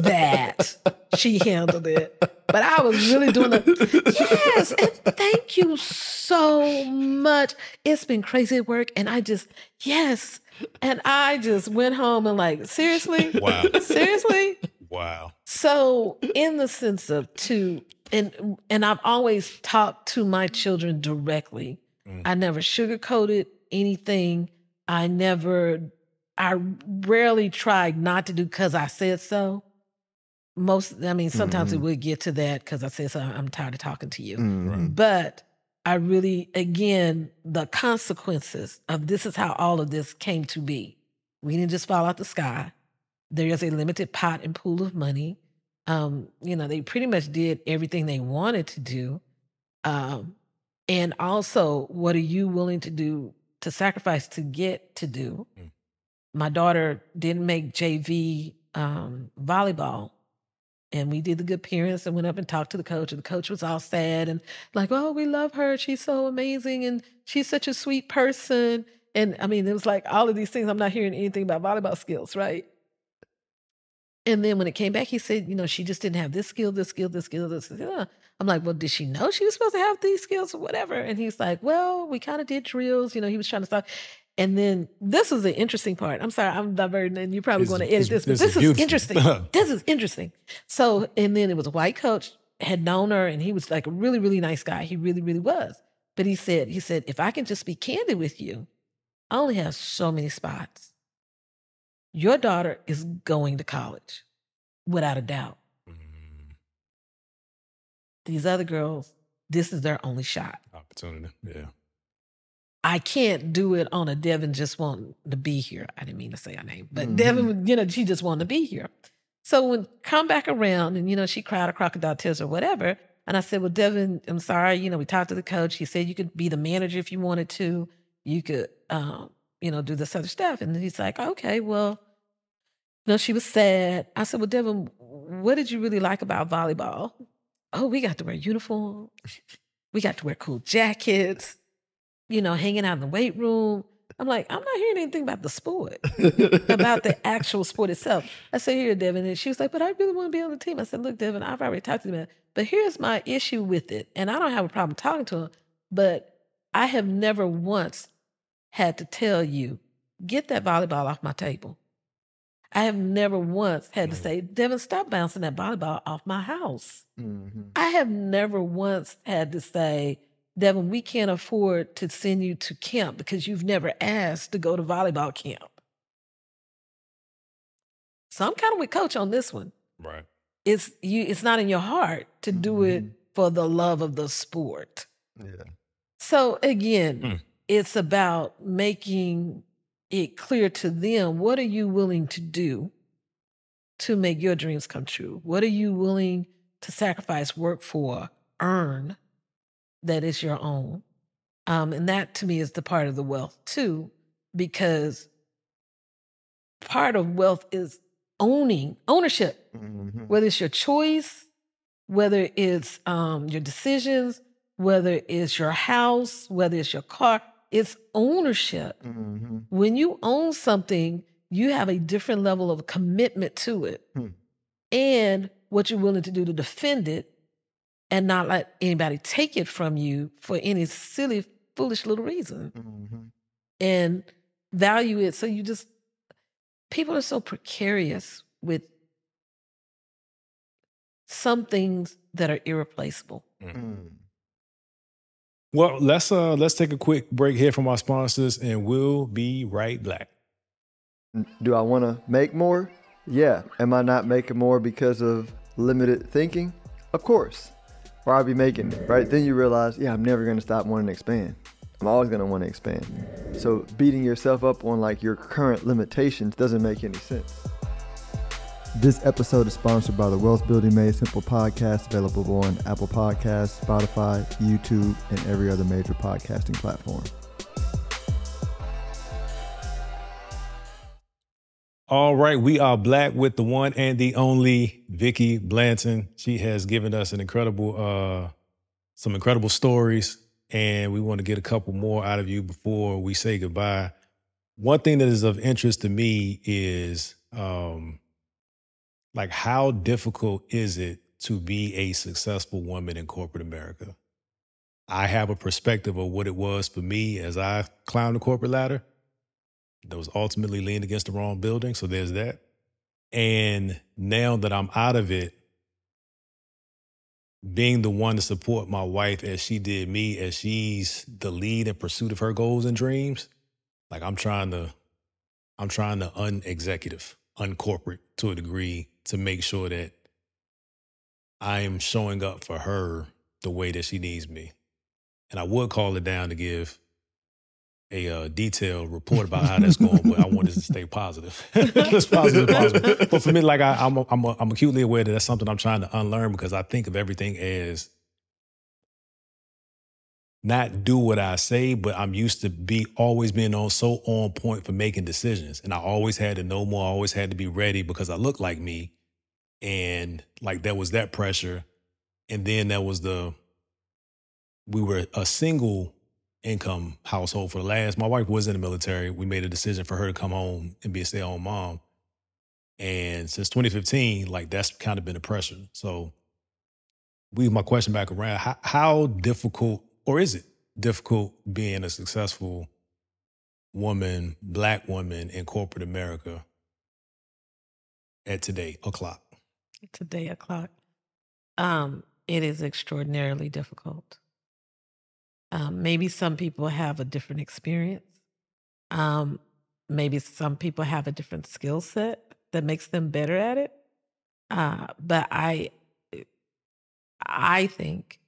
that she handled it. But I was really doing the yes, and thank you so much. It's been crazy at work, and I just yes, and I just went home and like seriously, wow, seriously, wow. So in the sense of to and and I've always talked to my children directly. Mm. I never sugarcoated anything. I never I rarely tried not to do because I said so. Most, I mean, sometimes mm-hmm. it would get to that because I said so. I'm tired of talking to you. Mm-hmm. But I really, again, the consequences of this is how all of this came to be. We didn't just fall out the sky. There is a limited pot and pool of money. Um, you know, they pretty much did everything they wanted to do. Um, and also, what are you willing to do to sacrifice to get to do? Mm my daughter didn't make JV um, volleyball. And we did the good parents and went up and talked to the coach. And the coach was all sad and like, oh, we love her. She's so amazing. And she's such a sweet person. And I mean, it was like all of these things. I'm not hearing anything about volleyball skills, right? And then when it came back, he said, you know, she just didn't have this skill, this skill, this skill, this skill. I'm like, well, did she know she was supposed to have these skills or whatever? And he's like, well, we kind of did drills. You know, he was trying to start. And then this is the interesting part. I'm sorry, I'm diverting, and you're probably going to edit this, but this, this is interesting. this is interesting. So, and then it was a white coach had known her, and he was like a really, really nice guy. He really, really was. But he said, he said, if I can just be candid with you, I only have so many spots. Your daughter is going to college, without a doubt. Mm-hmm. These other girls, this is their only shot. Opportunity, yeah. I can't do it on a Devin just wanting to be here. I didn't mean to say her name, but mm-hmm. Devin, you know, she just wanted to be here. So when come back around and, you know, she cried a crocodile tears or whatever. And I said, well, Devin, I'm sorry. You know, we talked to the coach. He said you could be the manager if you wanted to. You could, um, you know, do this other stuff. And he's like, okay, well, you know, she was sad. I said, well, Devin, what did you really like about volleyball? Oh, we got to wear uniforms. We got to wear cool jackets you know, hanging out in the weight room. I'm like, I'm not hearing anything about the sport, about the actual sport itself. I said, here, Devin. And she was like, but I really want to be on the team. I said, look, Devin, I've already talked to them. But here's my issue with it. And I don't have a problem talking to him, but I have never once had to tell you, get that volleyball off my table. I have never once had to mm. say, Devin, stop bouncing that volleyball off my house. Mm-hmm. I have never once had to say, Devin, we can't afford to send you to camp because you've never asked to go to volleyball camp. So I'm kind of with coach on this one. Right. It's you it's not in your heart to do mm-hmm. it for the love of the sport. Yeah. So again, mm. it's about making it clear to them what are you willing to do to make your dreams come true? What are you willing to sacrifice, work for, earn that is your own. Um, and that to me is the part of the wealth too, because part of wealth is owning ownership, mm-hmm. whether it's your choice, whether it's um, your decisions, whether it's your house, whether it's your car. it's ownership. Mm-hmm. When you own something, you have a different level of commitment to it hmm. and what you're willing to do to defend it and not let anybody take it from you for any silly, foolish little reason. Mm-hmm. And value it. So you just, people are so precarious with some things that are irreplaceable. Mm. Well, let's uh let's take a quick break here from our sponsors and we'll be right back. Do I want to make more? Yeah. Am I not making more because of limited thinking? Of course. Or I'll be making it, right? Then you realize, yeah, I'm never to stop wanting to expand. I'm always to want to expand. So beating yourself up on like your current limitations doesn't make any sense. This episode is sponsored by the Wealth Building Made Simple podcast, available on Apple Podcasts, Spotify, YouTube, and every other major podcasting platform. All right, we are black with the one and the only Vicki Blanton. She has given us an incredible, uh, some incredible stories, and we want to get a couple more out of you before we say goodbye. One thing that is of interest to me is um, like how difficult is it to be a successful woman in corporate America? I have a perspective of what it was for me as I climbed the corporate ladder. That was ultimately leaned against the wrong building. So there's that. And now that I'm out of it, being the one to support my wife as she did me, as she's the lead in pursuit of her goals and dreams, like I'm trying to, I'm trying to unexecutive, uncorporate to a degree to make sure that I am showing up for her the way that she needs me. And I would call it down to give a uh, detailed report about how that's going, but I want wanted to stay positive. as positive as possible. But for me, like I, am I'm, I'm, a, I'm acutely aware that that's something I'm trying to unlearn because I think of everything as not do what I say, but I'm used to be always being on so on point for making decisions. And I always had to know more, I always had to be ready because I looked like me. And like there was that pressure. And then there was the we were a single income household for the last my wife was in the military. We made a decision for her to come home and be a stay-at-home mom. And since 2015, like that's kind of been a pressure. So we my question back around, how, how difficult or is it difficult being a successful woman, black woman in corporate America at today o'clock? Today o'clock. Um, it is extraordinarily difficult. Um, maybe some people have a different experience. Um, maybe some people have a different skill set that makes them better at it. Uh, but I, I think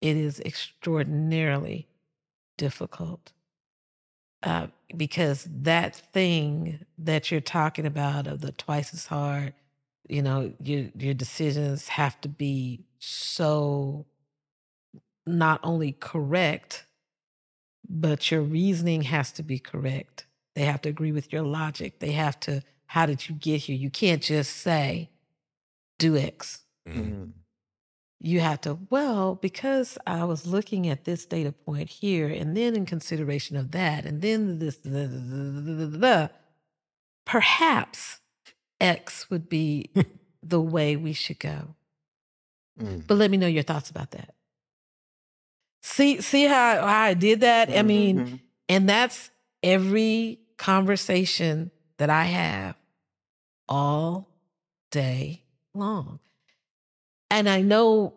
it is extraordinarily difficult uh, because that thing that you're talking about of the twice as hard, you know, your your decisions have to be so not only correct, but your reasoning has to be correct. They have to agree with your logic. They have to, how did you get here? You can't just say, do X. Mm-hmm you have to, well, because I was looking at this data point here, and then in consideration of that, and then this, the, the, the, perhaps X would be the way we should go. Mm. But let me know your thoughts about that. See, see how, how I did that? Mm-hmm. I mean, mm-hmm. and that's every conversation that I have all day long. And I know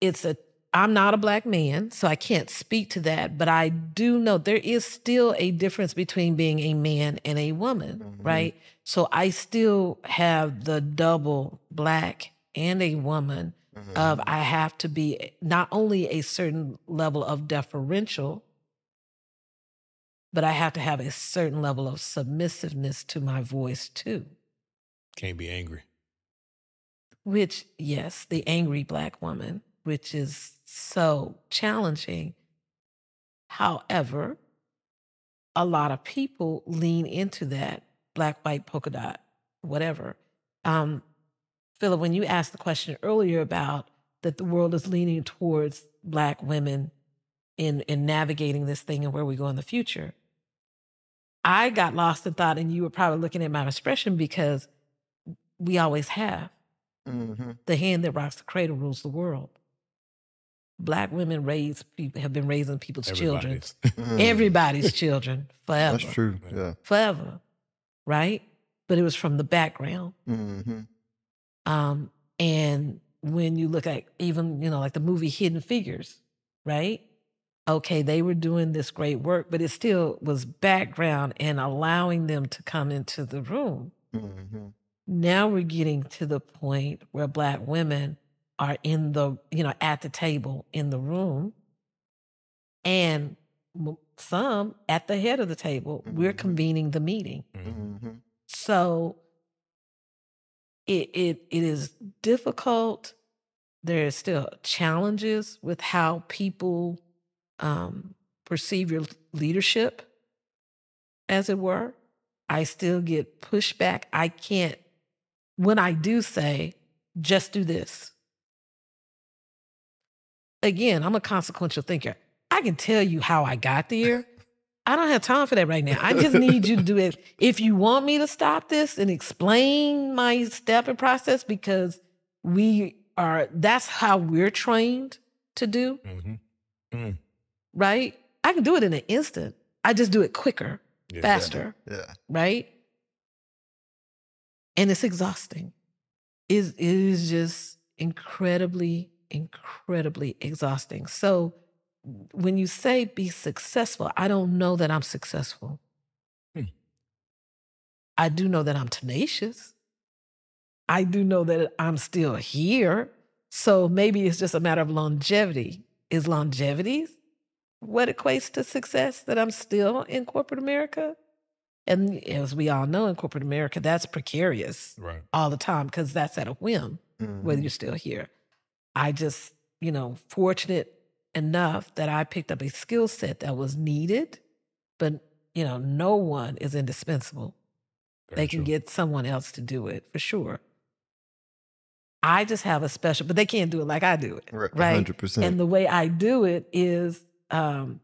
it's a I'm not a black man, so I can't speak to that, but I do know there is still a difference between being a man and a woman, mm-hmm. right? So I still have the double black and a woman mm-hmm. of I have to be not only a certain level of deferential, but I have to have a certain level of submissiveness to my voice too. Can't be angry. Which, yes, the angry black woman, which is so challenging. However, a lot of people lean into that black, white, polka dot, whatever. Um, Philip, when you asked the question earlier about that the world is leaning towards black women in in navigating this thing and where we go in the future. I got lost in thought, and you were probably looking at my expression because we always have. Mm-hmm. The hand that rocks the cradle rules the world. Black women raise have been raising people's Everybody's. children, everybody's children forever. That's true. Yeah, forever, right? But it was from the background. Mm-hmm. Um, and when you look at even you know like the movie Hidden Figures, right? Okay, they were doing this great work, but it still was background and allowing them to come into the room. Mm-hmm. Now we're getting to the point where Black women are in the, you know, at the table in the room, and some at the head of the table. Mm-hmm. We're convening the meeting. Mm-hmm. So it, it it is difficult. There is still challenges with how people um, perceive your leadership, as it were. I still get pushback. I can't when I do say, just do this. Again, I'm a consequential thinker. I can tell you how I got there. I don't have time for that right now. I just need you to do it. If you want me to stop this and explain my step and process, because we are, that's how we're trained to do. Mm-hmm. Mm. Right? I can do it in an instant. I just do it quicker, yeah, faster. Yeah. Right? and it's exhausting. It, it is just incredibly, incredibly exhausting. So when you say be successful, I don't know that I'm successful. Hmm. I do know that I'm tenacious. I do know that I'm still here. So maybe it's just a matter of longevity. Is longevity what equates to success that I'm still in corporate America? And as we all know in corporate America, that's precarious right. all the time because that's at a whim, mm-hmm. whether you're still here. I just, you know, fortunate enough that I picked up a skill set that was needed, but, you know, no one is indispensable. Very they can true. get someone else to do it for sure. I just have a special, but they can't do it like I do it. Right. 100%. And the way I do it is um,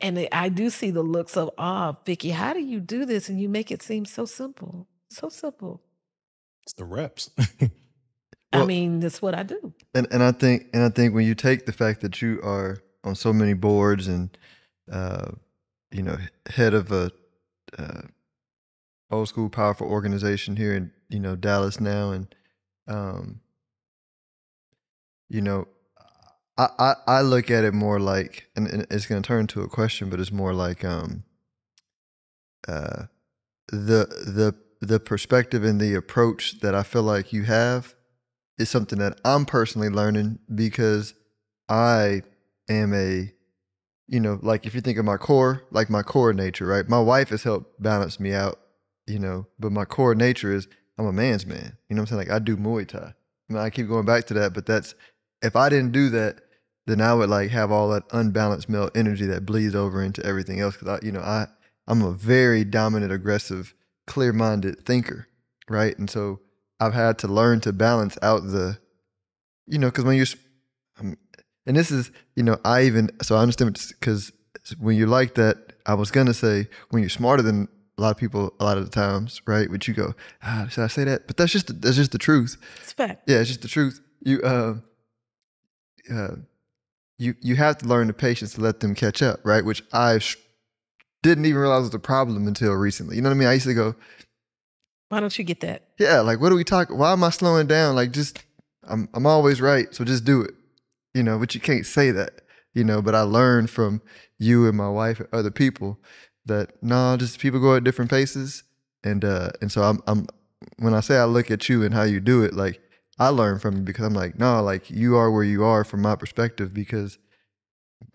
and I do see the looks of awe. Vicki, how do you do this? And you make it seem so simple. So simple. It's the reps. well, I mean, that's what I do. And and I think and I think when you take the fact that you are on so many boards and uh, you know, head of a uh, old school powerful organization here in, you know, Dallas now and um you know, I, I, I look at it more like, and, and it's going to turn into a question, but it's more like um, uh, the the the perspective and the approach that I feel like you have is something that I'm personally learning because I am a, you know, like if you think of my core, like my core nature, right? My wife has helped balance me out, you know, but my core nature is I'm a man's man. You know what I'm saying? Like I do Muay Thai. I, mean, I keep going back to that, but that's if I didn't do that, then I would like have all that unbalanced male energy that bleeds over into everything else. Cause I, you know, I, I'm a very dominant, aggressive, clear minded thinker. Right. And so I've had to learn to balance out the, you know, cause when you're, um, and this is, you know, I even, so I understand because when you're like that, I was going to say when you're smarter than a lot of people a lot of the times, right? Which you go, ah, should I say that? But that's just, that's just the truth. It's fact. Yeah. It's just the truth. You, uh, uh, you you have to learn the patience to let them catch up, right? Which I sh- didn't even realize was a problem until recently. You know what I mean? I used to go, "Why don't you get that?" Yeah, like what are we talking? Why am I slowing down? Like just I'm I'm always right, so just do it. You know, but you can't say that. You know, but I learned from you and my wife and other people that no, nah, just people go at different paces, and uh and so I'm I'm when I say I look at you and how you do it, like I learn from you because I'm like, no, like you are where you are from my perspective because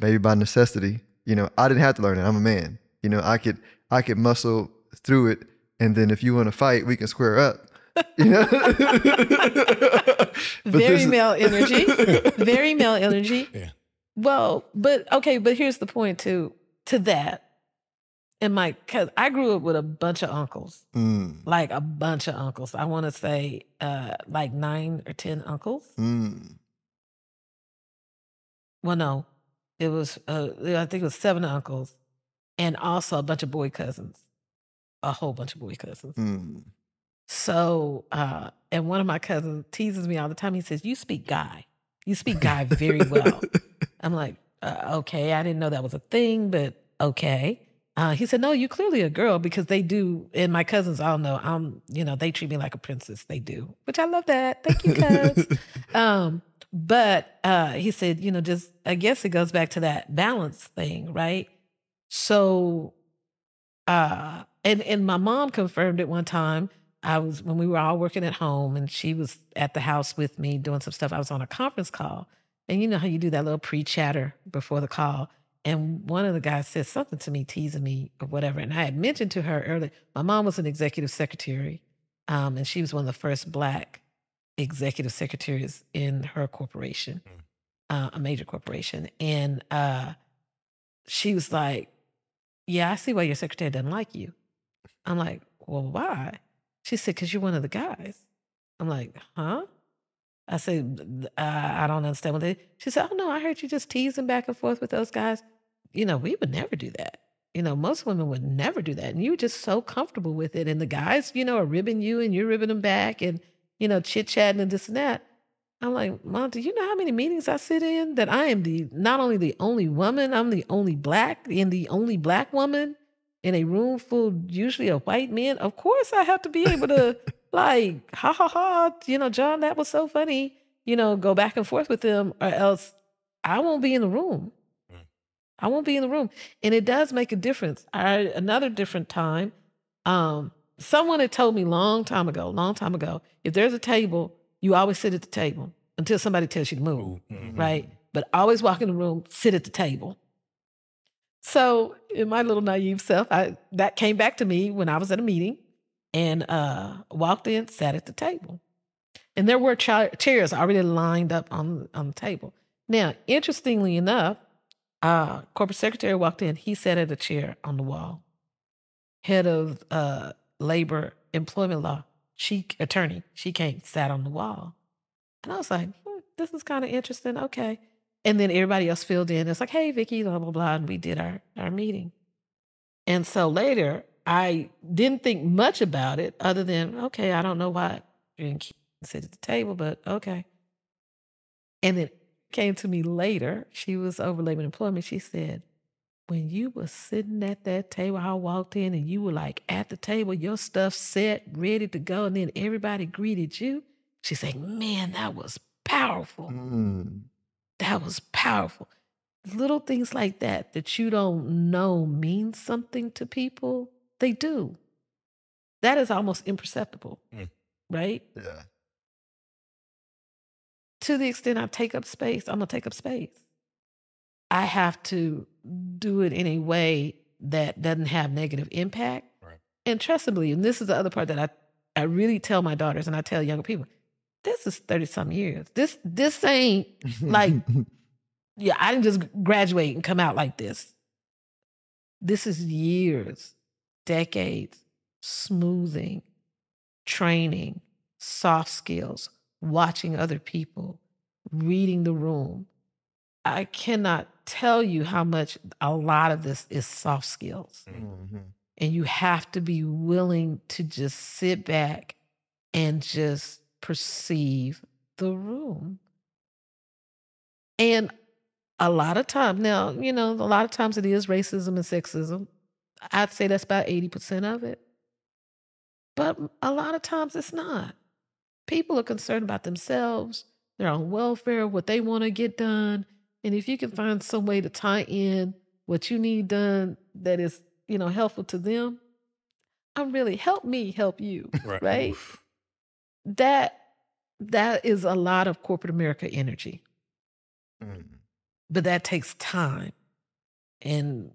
maybe by necessity, you know, I didn't have to learn it. I'm a man. You know, I could I could muscle through it and then if you want to fight, we can square up. You know? Very male energy. Very male energy. Yeah. Well, but okay, but here's the point too to that and my cause I grew up with a bunch of uncles, mm. like a bunch of uncles. I want to say uh, like nine or ten uncles. Mm. Well, no, It was, uh, I think it was seven uncles, and also a bunch of boy cousins, a whole bunch of boy cousins. Mm. So, uh, and one of my cousins teases me all the time. He says, "You speak guy. You speak guy very well." I'm like, uh, "Okay, I didn't know that was a thing, but okay." Uh, he said, "No, you're clearly a girl because they do." And my cousins all know I'm, you know, they treat me like a princess. They do, which I love that. Thank you, cuz. um, but uh, he said, you know, just I guess it goes back to that balance thing, right? So, uh, and and my mom confirmed it one time. I was when we were all working at home, and she was at the house with me doing some stuff. I was on a conference call, and you know how you do that little pre chatter before the call. And one of the guys said something to me, teasing me or whatever. And I had mentioned to her earlier, my mom was an executive secretary, um, and she was one of the first black executive secretaries in her corporation, mm. uh, a major corporation. And uh, she was like, Yeah, I see why your secretary doesn't like you. I'm like, Well, why? She said, Because you're one of the guys. I'm like, Huh? I said, I, don't understand what they. She said, Oh no, I heard you just teasing back and forth with those guys. You know, we would never do that. You know, most women would never do that. And you were just so comfortable with it. And the guys, you know, are ribbing you and you're ribbing them back and, you know, chit chatting and this and that. I'm like, Mom, do you know how many meetings I sit in? That I am the not only the only woman, I'm the only black and the only black woman in a room full usually of white men. Of course I have to be able to like, ha ha ha, you know, John, that was so funny. You know, go back and forth with them, or else I won't be in the room. Mm. I won't be in the room. And it does make a difference. I another different time. Um, someone had told me long time ago, long time ago, if there's a table, you always sit at the table until somebody tells you to move. Mm-hmm. Right? But always walk in the room, sit at the table. So in my little naive self, I that came back to me when I was at a meeting and uh, walked in, sat at the table. And there were cha- chairs already lined up on, on the table. Now, interestingly enough, uh, corporate secretary walked in. He sat at a chair on the wall. Head of uh, labor employment law, she attorney, she came, sat on the wall. And I was like, hmm, this is kind of interesting. Okay. And then everybody else filled in. It's like, hey, Vicki, blah, blah, blah. And we did our, our meeting. And so later, I didn't think much about it other than, okay, I don't know why you didn't sit at the table, but okay. And then came to me later. She was over labor and employment. She said, when you were sitting at that table, I walked in and you were like at the table, your stuff set, ready to go, and then everybody greeted you. She said, Man, that was powerful. Mm. That was powerful. Little things like that that you don't know mean something to people they do. That is almost imperceptible, mm. right? Yeah. To the extent I take up space, I'm going to take up space. I have to do it in a way that doesn't have negative impact. Right. And trustably, and this is the other part that I, I really tell my daughters and I tell younger people, this is 30 some years. This this ain't like yeah, I didn't just graduate and come out like this. This is years decades smoothing, training, soft skills, watching other people, reading the room. I cannot tell you how much a lot of this is soft skills. Mm-hmm. And you have to be willing to just sit back and just perceive the room. And a lot of times, now, you know, a lot of times it is racism and sexism. I'd say that's about 80% of it. But a lot of times it's not. People are concerned about themselves, their own welfare, what they want to get done. And if you can find some way to tie in what you need done that is, you know, helpful to them, I'm really help me help you. Right. right? That that is a lot of corporate America energy. Mm. But that takes time. And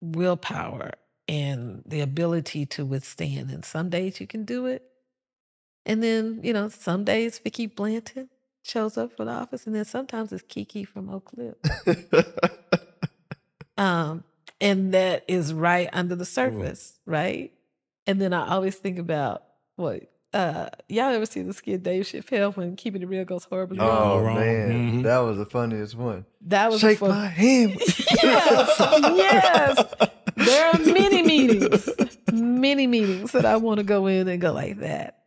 willpower and the ability to withstand. And some days you can do it. And then, you know, some days Vicki Blanton shows up for the office, and then sometimes it's Kiki from Oak Cliff. um, and that is right under the surface, Ooh. right? And then I always think about what uh, y'all ever see the skit Dave Chappelle when Keeping It Real goes horribly Oh wrong? wrong. man, Mhm. that was the funniest one. That was a Shake fun- my hand. yes, yes. There are many meetings, many meetings that I want to go in and go like that.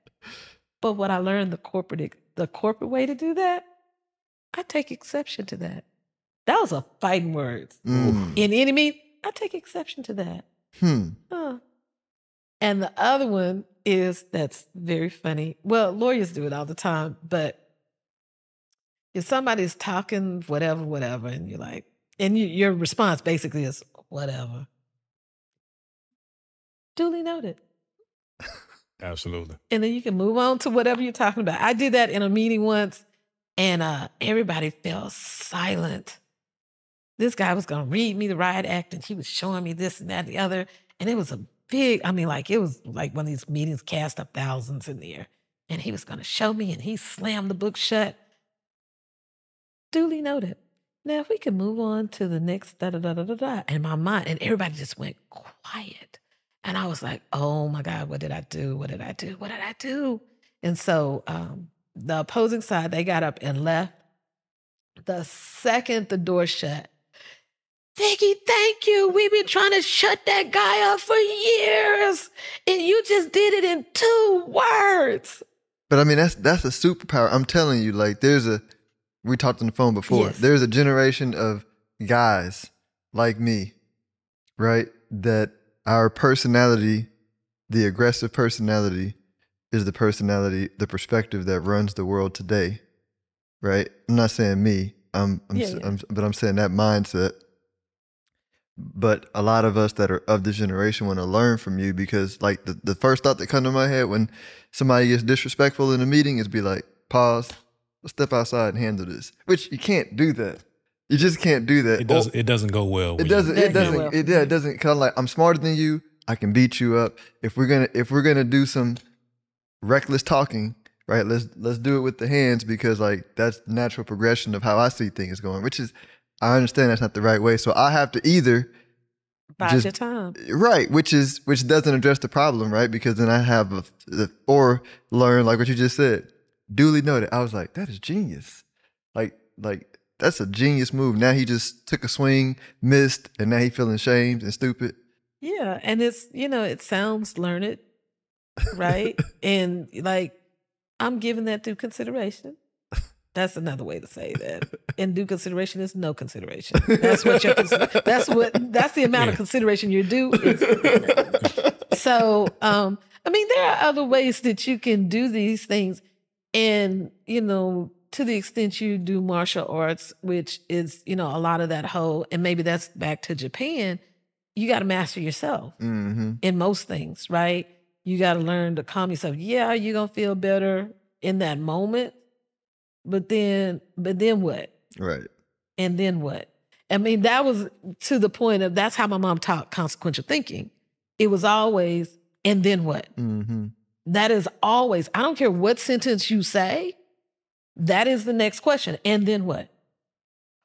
But what I learned the corporate the corporate way to do that, I take exception to that. That was a fighting words. Mm. In any meeting, I take exception to that. Hmm. Huh. And the other one is that's very funny. Well, lawyers do it all the time, but if somebody's talking whatever, whatever, and you're like, and you, your response basically is whatever. Duly noted. Absolutely. And then you can move on to whatever you're talking about. I did that in a meeting once, and uh, everybody fell silent. This guy was going to read me the riot act, and he was showing me this and that and the other. And it was a big, I mean, like it was like one of these meetings cast up thousands in there. And he was going to show me, and he slammed the book shut. Duly noted. Now, if we could move on to the next da da da da da da, in my mind, and everybody just went quiet. And I was like, oh my God, what did I do? What did I do? What did I do? And so um, the opposing side, they got up and left. The second the door shut, Vicki, thank you. We've been trying to shut that guy up for years. And you just did it in two words. But I mean, that's that's a superpower. I'm telling you, like, there's a. We talked on the phone before. Yes. There's a generation of guys like me, right? That our personality, the aggressive personality, is the personality, the perspective that runs the world today, right? I'm not saying me. I'm, I'm, Yeah, yeah. I'm but I'm saying that mindset. But a lot of us that are of this generation want to learn from you because, like, the, the first thought that comes to my head when somebody gets disrespectful in a meeting is be like, pause, step outside and handle this. Which you can't do that. You just can't do that. It doesn't oh, It doesn't go well. It doesn't. It Doesn't doesn't. well. It, yeah, it doesn't. Kind of like I'm smarter than you. I can beat you up. If we're gonna, if we're gonna do some reckless talking, right? Let's let's do it with the hands because like that's natural progression of how I see things going. Which is, I understand that's not the right way. So I have to either Just- your time. Right, which is which doesn't address the problem, right? Because then I have a, the, or learn like what you just said. Duly noted. I was like, that is genius. Like like that's a genius move. Now he just took a swing, missed, and now he feeling shamed and stupid. Yeah. And it's, you know, it sounds learned, right? and like, I'm giving that due consideration. That's another way to say that. And due consideration is no consideration. That's what you're. That's what. That's the amount of consideration you're due. is- so, um, I mean, there are other ways that you can do these things, and you know, to the extent you do martial arts, which is you know a lot of that whole, and maybe that's back to Japan. You got to master yourself Mm-hmm. in most things, right? You got to learn to calm yourself. Yeah, you're gonna feel better in that moment, but then, but then what? Right. And then what? I mean, that was to the point of that's how my mom taught consequential thinking. It was always, and then what? Mm-hmm. That is always, I don't care what sentence you say, that is the next question. And then what?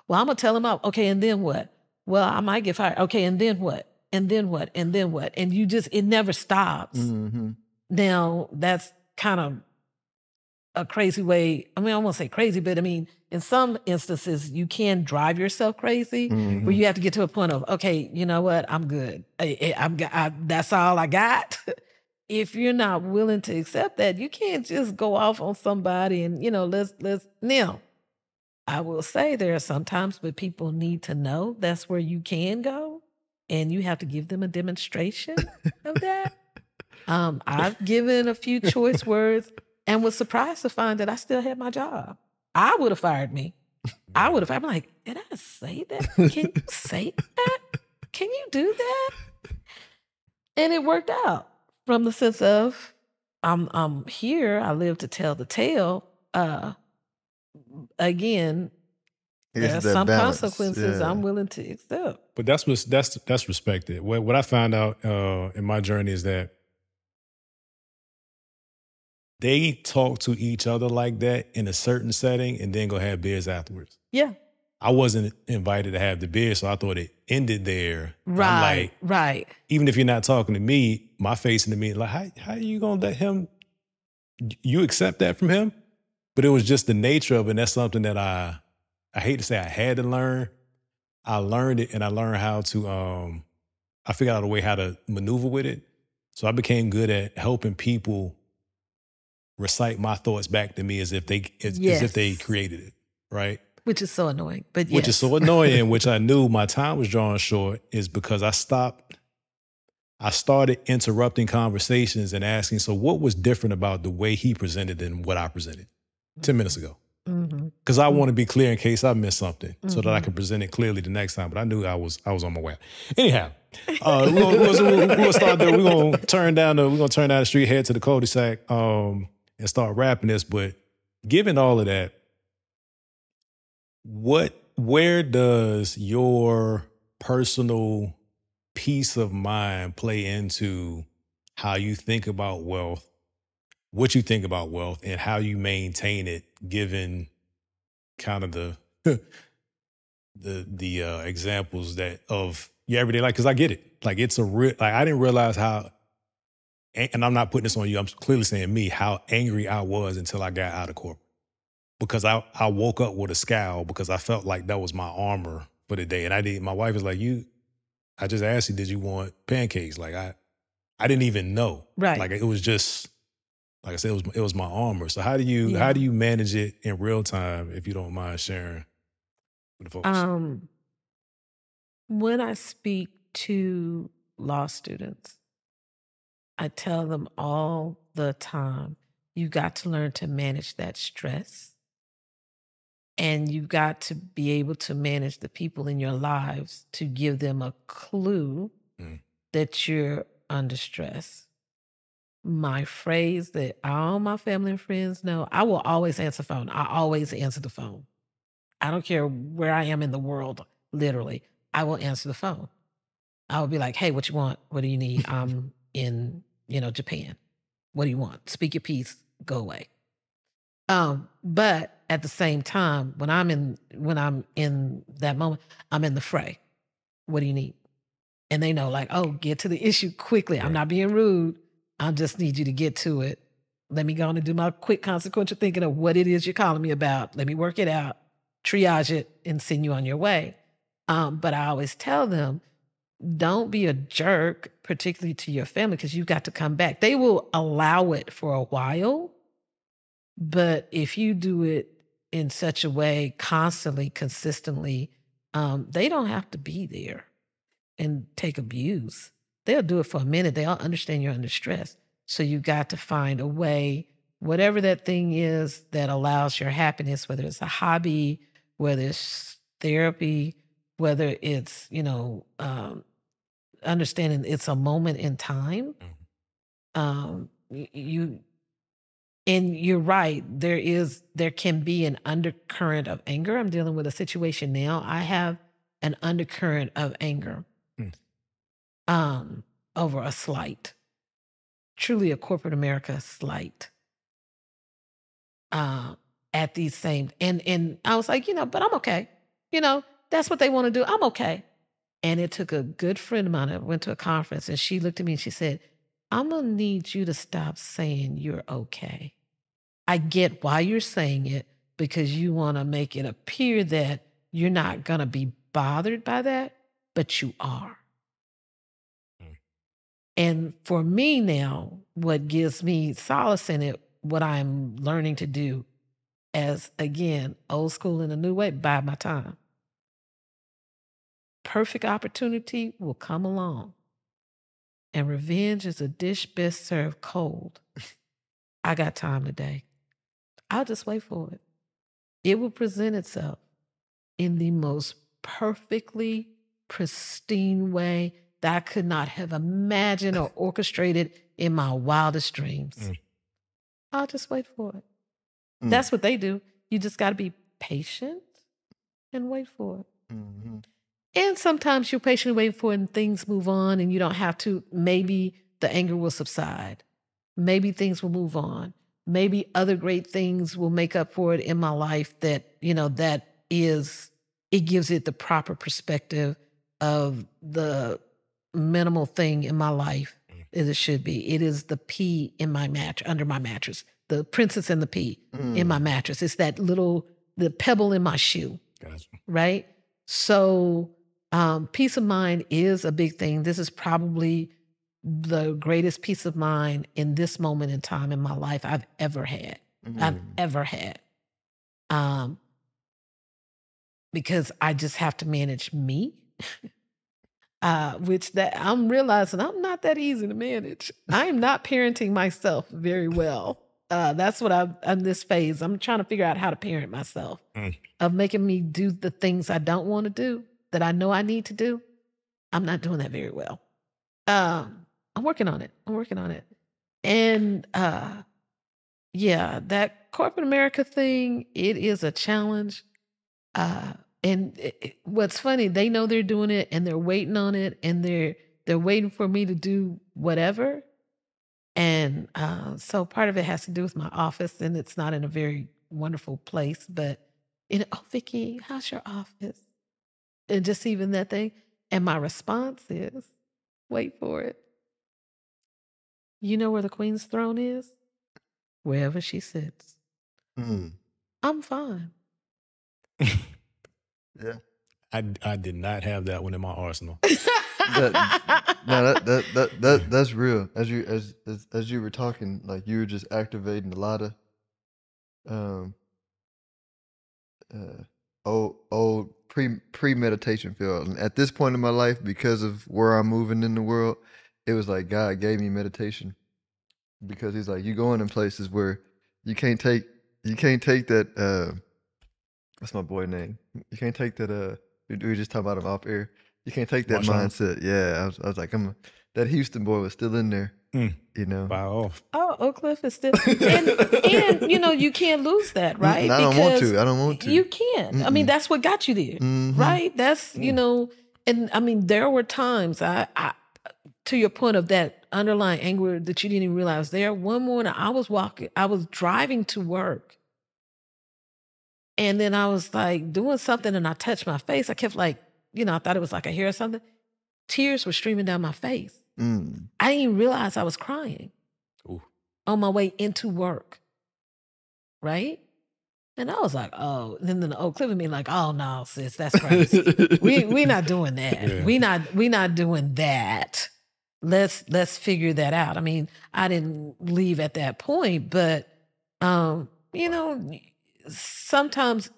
Well, I'm going to tell him out. Okay, and then what? Well, I might get fired. Okay, and then what? And then what? And then what? And you just, it never stops. Mm-hmm. Now, that's kind of a crazy way. I mean, I won't say crazy, but I mean, in some instances, you can drive yourself crazy Mm-hmm. where you have to get to a point of, okay, you know what? I'm good. I, I, I'm, g- I, that's all I got. if you're not willing to accept that, you can't just go off on somebody and, you know, let's, let's, now, I will say there are sometimes but people need to know that's where you can go and you have to give them a demonstration of that. Um, I've given a few choice words and was surprised to find that I still had my job. I would have fired me. I would have. I'm like, did I say that? Can you say that? Can you do that? And it worked out from the sense of I'm I'm here. I live to tell the tale. Uh, again, there are some consequences I'm willing to accept. but that's what that's that's respected. What what I found out uh, in my journey is that they talk to each other like that in a certain setting, and then go have beers afterwards. Yeah, I wasn't invited to have the beer, so I thought it ended there. I'm right, like, right. even if you're not talking to me, my face in the meeting, like, how how you gonna let him you accept that from him, but it was just the nature of it. And that's something that I I hate to say I had to learn. I learned it and I learned how to um I figured out a way how to maneuver with it. So I became good at helping people recite my thoughts back to me as if they as, yes. as if they created it, right? Which is so annoying, but yes. which is so annoying. which I knew my time was drawing short is because I stopped. I started interrupting conversations and asking, so what was different about the way he presented than what I presented 10 minutes ago? Because mm-hmm. I want to be clear in case I missed something, mm-hmm. so that I mm-hmm. can present it clearly the next time. But I knew I was I was on my way. Anyhow, uh, we're, we're, gonna, start there. We're gonna turn down the we're gonna turn down the street, head to the cul-de-sac, um, and start wrapping this. But given all of that, what where does your personal peace of mind play into how you think about wealth what you think about wealth and how you maintain it given kind of the the the uh, examples that of your everyday life because I get it like it's a real like I didn't realize how and I'm not putting this on you I'm clearly saying me how angry I was until I got out of corporate because I I woke up with a scowl because I felt like that was my armor for the day and I did my wife is like you I just asked you did you want pancakes like I I didn't even know right like it was just like I said, it was it was my armor. So how do you yeah. how do you manage it in real time if you don't mind sharing with the folks? Um, when I speak to law students, I tell them all the time, you got to learn to manage that stress. And you've got to be able to manage the people in your lives to give them a clue mm. that you're under stress my phrase that all my family and friends know. I will always answer the phone. I always answer the phone. I don't care where I am in the world, literally. I will answer the phone. I will be like, hey, what you want? What do you need? I'm in, you know, Japan. What do you want? Speak your piece, go away. Um, but at the same time, when I'm in when I'm in that moment, I'm in the fray. What do you need? And they know, like, oh, get to the issue quickly. I'm not being rude. I just need you to get to it. Let me go on and do my quick consequential thinking of what it is you're calling me about. Let me work it out, triage it, and send you on your way. Um, but I always tell them, don't be a jerk, particularly to your family, because you've got to come back. They will allow it for a while. But if you do it in such a way, constantly, consistently, um, they don't have to be there and take abuse they'll do it for a minute. They all understand you're under stress. So you got to find a way, whatever that thing is that allows your happiness, whether it's a hobby, whether it's therapy, whether it's, you know, um, understanding it's a moment in time. Mm-hmm. Um, you, and you're right, there is, there can be an undercurrent of anger. I'm dealing with a situation now. I have an undercurrent of anger um, over a slight, truly a corporate America slight. Uh, at these same and and I was like, you know, but I'm okay. You know, that's what they want to do. I'm okay. And it took a good friend of mine. I went to a conference and she looked at me and she said, I'm gonna need you to stop saying you're okay. I get why you're saying it because you want to make it appear that you're not gonna be bothered by that, but you are. Mm. And for me now, what gives me solace in it, what I'm learning to do as again, old school in a new way, buy my time. Perfect opportunity will come along. And revenge is a dish best served cold. I got time today. I'll just wait for it. It will present itself in the most perfectly pristine way that I could not have imagined or orchestrated in my wildest dreams. Mm. I'll just wait for it. Mm. That's what they do. You just got to be patient and wait for it. Mm-hmm. And sometimes you're patiently waiting for it and things move on and you don't have to. Maybe the anger will subside. Maybe things will move on. Maybe other great things will make up for it in my life that, you know, that is, it gives it the proper perspective of the minimal thing in my life mm. as it should be. It is the pee in my mattress, under my mattress. the princess and the pea mm. in my mattress. It's that little the pebble in my shoe. Gotcha. Right. So um, peace of mind is a big thing. This is probably the greatest peace of mind in this moment in time in my life I've ever had. Mm. I've ever had. Um, because I just have to manage me. uh, which that I'm realizing I'm not that easy to manage. I am not parenting myself very well. Uh, that's what I'm in this phase. I'm trying to figure out how to parent myself mm. of making me do the things I don't want to do that I know I need to do. I'm not doing that very well. Um, I'm working on it. I'm working on it. And uh, yeah, that corporate America thing, it is a challenge. Uh, and it, what's funny, they know they're doing it and they're waiting on it and they're they're waiting for me to do whatever. And uh, so part of it has to do with my office, and it's not in a very wonderful place. But you know, oh Vicki, how's your office? And just even that thing. And my response is, wait for it. You know where the queen's throne is? Wherever she sits. Mm. I'm fine. Yeah. I, I did not have that one in my arsenal. that, no, that, that, that, that, that's real. As you as, as as you were talking, like you were just activating a lot of um uh old old pre premeditation feel. And at this point in my life, because of where I'm moving in the world, it was like God gave me meditation. Because he's like, you going in places where you can't take you can't take that uh What's my boy name? You can't take that. Uh, we were just talking about him off air. You can't take that Watch mindset. On. Yeah, I was, I was like, I'm. That Houston boy was still in there. Mm. You know, Wow. Oh, Oak Cliff is still, and, and you know you can't lose that, right? I don't because want to. I don't want to. You can't. Mm-mm. I mean, that's what got you there, mm-hmm. right? That's you mm. know, and I mean, there were times I, I, to your point of that underlying anger that you didn't even realize. There, one morning I was walking, I was driving to work, and then I was like doing something and I touched my face. I kept like, you know, I thought it was like a hair or something. Tears were streaming down my face. Mm. I didn't realize I was crying Ooh. on my way into work. Right? And I was like, oh, and then the old clip of me like, oh no, sis, that's crazy. we we not doing that. Yeah. We not we not doing that. Let's let's figure that out. I mean, I didn't leave at that point, but um, you know, sometimes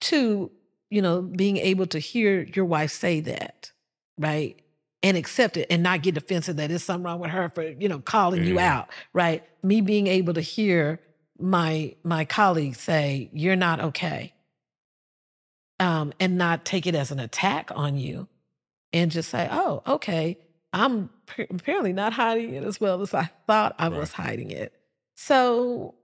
too, you know, being able to hear your wife say that, right? And accept it and not get defensive that there's something wrong with her for, you know, calling you out, right? Me being able to hear my my colleagues say, you're not okay. Um, and not take it as an attack on you and just say, oh, okay, I'm apparently not hiding it as well as I thought I right. was hiding it. So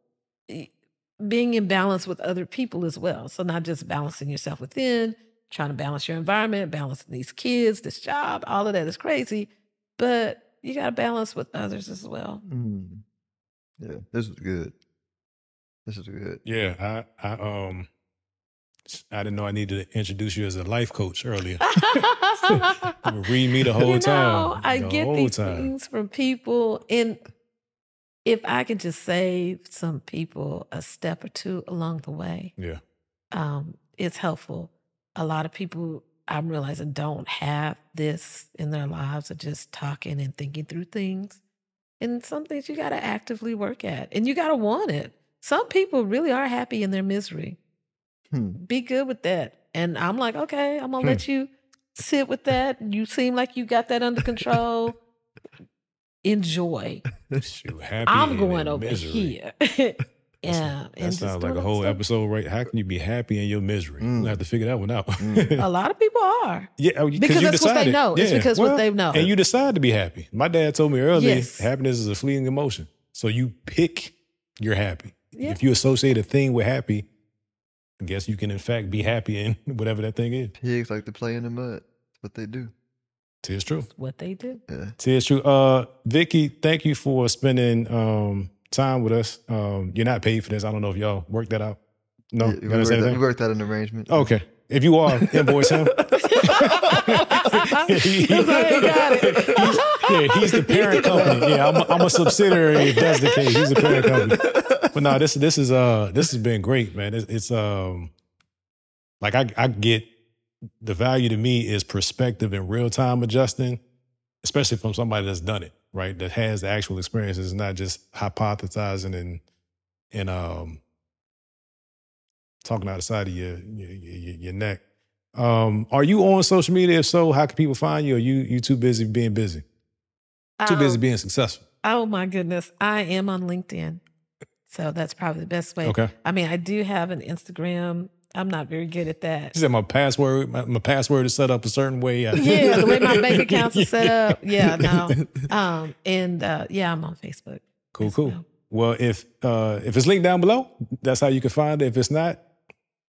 being in balance with other people as well. So not just balancing yourself within, trying to balance your environment, balancing these kids, this job, all of that is crazy, but you got to balance with others as well. Mm. Yeah, this is good. This is good. Yeah, I, I, um, I didn't know I needed to introduce you as a life coach earlier. read me the whole you know, time. I the get these time. things from people, and if I can just save some people a step or two along the way, yeah, um, it's helpful. A lot of people I'm realizing don't have this in their lives of just talking and thinking through things. And some things you got to actively work at, and you got to want it. Some people really are happy in their misery. Hmm. Be good with that. And I'm like, okay, I'm gonna hmm. let you sit with that. You seem like you got that under control enjoy. Happy I'm going over misery. here. yeah, that sounds like a whole stuff. episode, right? How can you be happy in your misery? Mm. We have to figure that one out. Mm. a lot of people are. Yeah, oh, because that's decided. what they know. Yeah. It's because well, what they know. And you decide to be happy. My dad told me earlier, yes. happiness is a fleeting emotion. So you pick you're happy. Yeah. If you associate a thing with happy, I guess you can in fact be happy in whatever that thing is. Pigs like to play in the mud. That's what they do. Tis true. That's what they do. Yeah. Tis true. Uh, Vicki, thank you for spending um, time with us. Um, you're not paid for this. I don't know if y'all worked that out. No, yeah, we, worked that, we worked out an arrangement. Okay. If you are, invoice him. he, got it. He's, yeah, he's the parent company. Yeah, I'm a, I'm a subsidiary if that's the case. He's the parent company. but no, this this is uh this has been great, man. It's, it's um like I I get the value to me is perspective and real time adjusting, especially from somebody that's done it, right? That has the actual experience. experiences, not just hypothesizing and and um talking out the side of your your, your, your neck. Um, are you on social media? If so, how can people find you? Are you you too busy being busy? Too busy um, being successful. Oh my goodness. I am on LinkedIn. So that's probably the best way. Okay. I mean, I do have an Instagram. I'm not very good at that. She said my password, my, my password is set up a certain way. Yeah, the way my bank accounts are set up. Yeah, no. Um, and uh, yeah, I'm on Facebook. Cool, cool. Well. well, if uh, if it's linked down below, that's how you can find it. If it's not,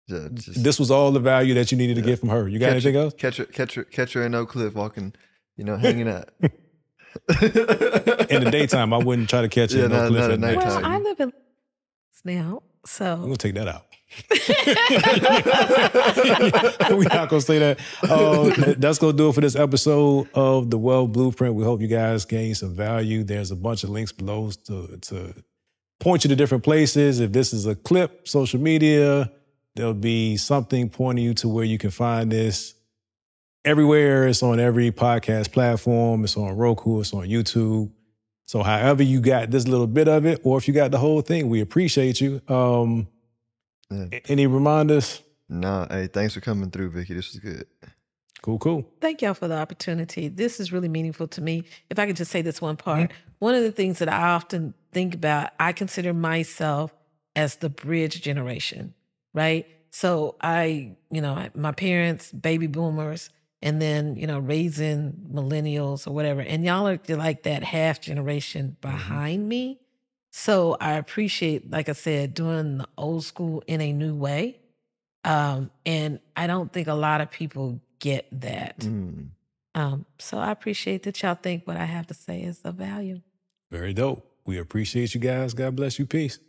yeah, just, this was all the value that you needed to get from her. You got anything her, else? Catch her, catch her, catch her in Oak Cliff walking, you know, hanging out. in the daytime, I wouldn't try to catch it. Yeah, not, not at nighttime. Well, I live in now, so I'm gonna take that out. We're not gonna say that. Uh, that's gonna do it for this episode of the Wealth Blueprint. We hope you guys gain some value. There's a bunch of links below to to point you to different places. If this is a clip, social media, there'll be something pointing you to where you can find this everywhere. It's on every podcast platform. It's on Roku. It's on YouTube. So however you got this little bit of it, or if you got the whole thing, we appreciate you. Um, yeah. Any reminders? Nah, hey, thanks for coming through, Vicki. This was good. Cool, cool. Thank y'all for the opportunity. This is really meaningful to me. If I could just say this one part, mm-hmm. one of the things that I often think about, I consider myself as the bridge generation, right? So I, you know, my parents, baby boomers, and then you know raising millennials or whatever and y'all are like that half generation mm-hmm. behind mm-hmm. me so i appreciate like i said doing the old school in a new way um, and i don't think a lot of people get that. Mm. um, so i appreciate that y'all think what i have to say is of value. Very dope. We appreciate you guys. God bless you. Peace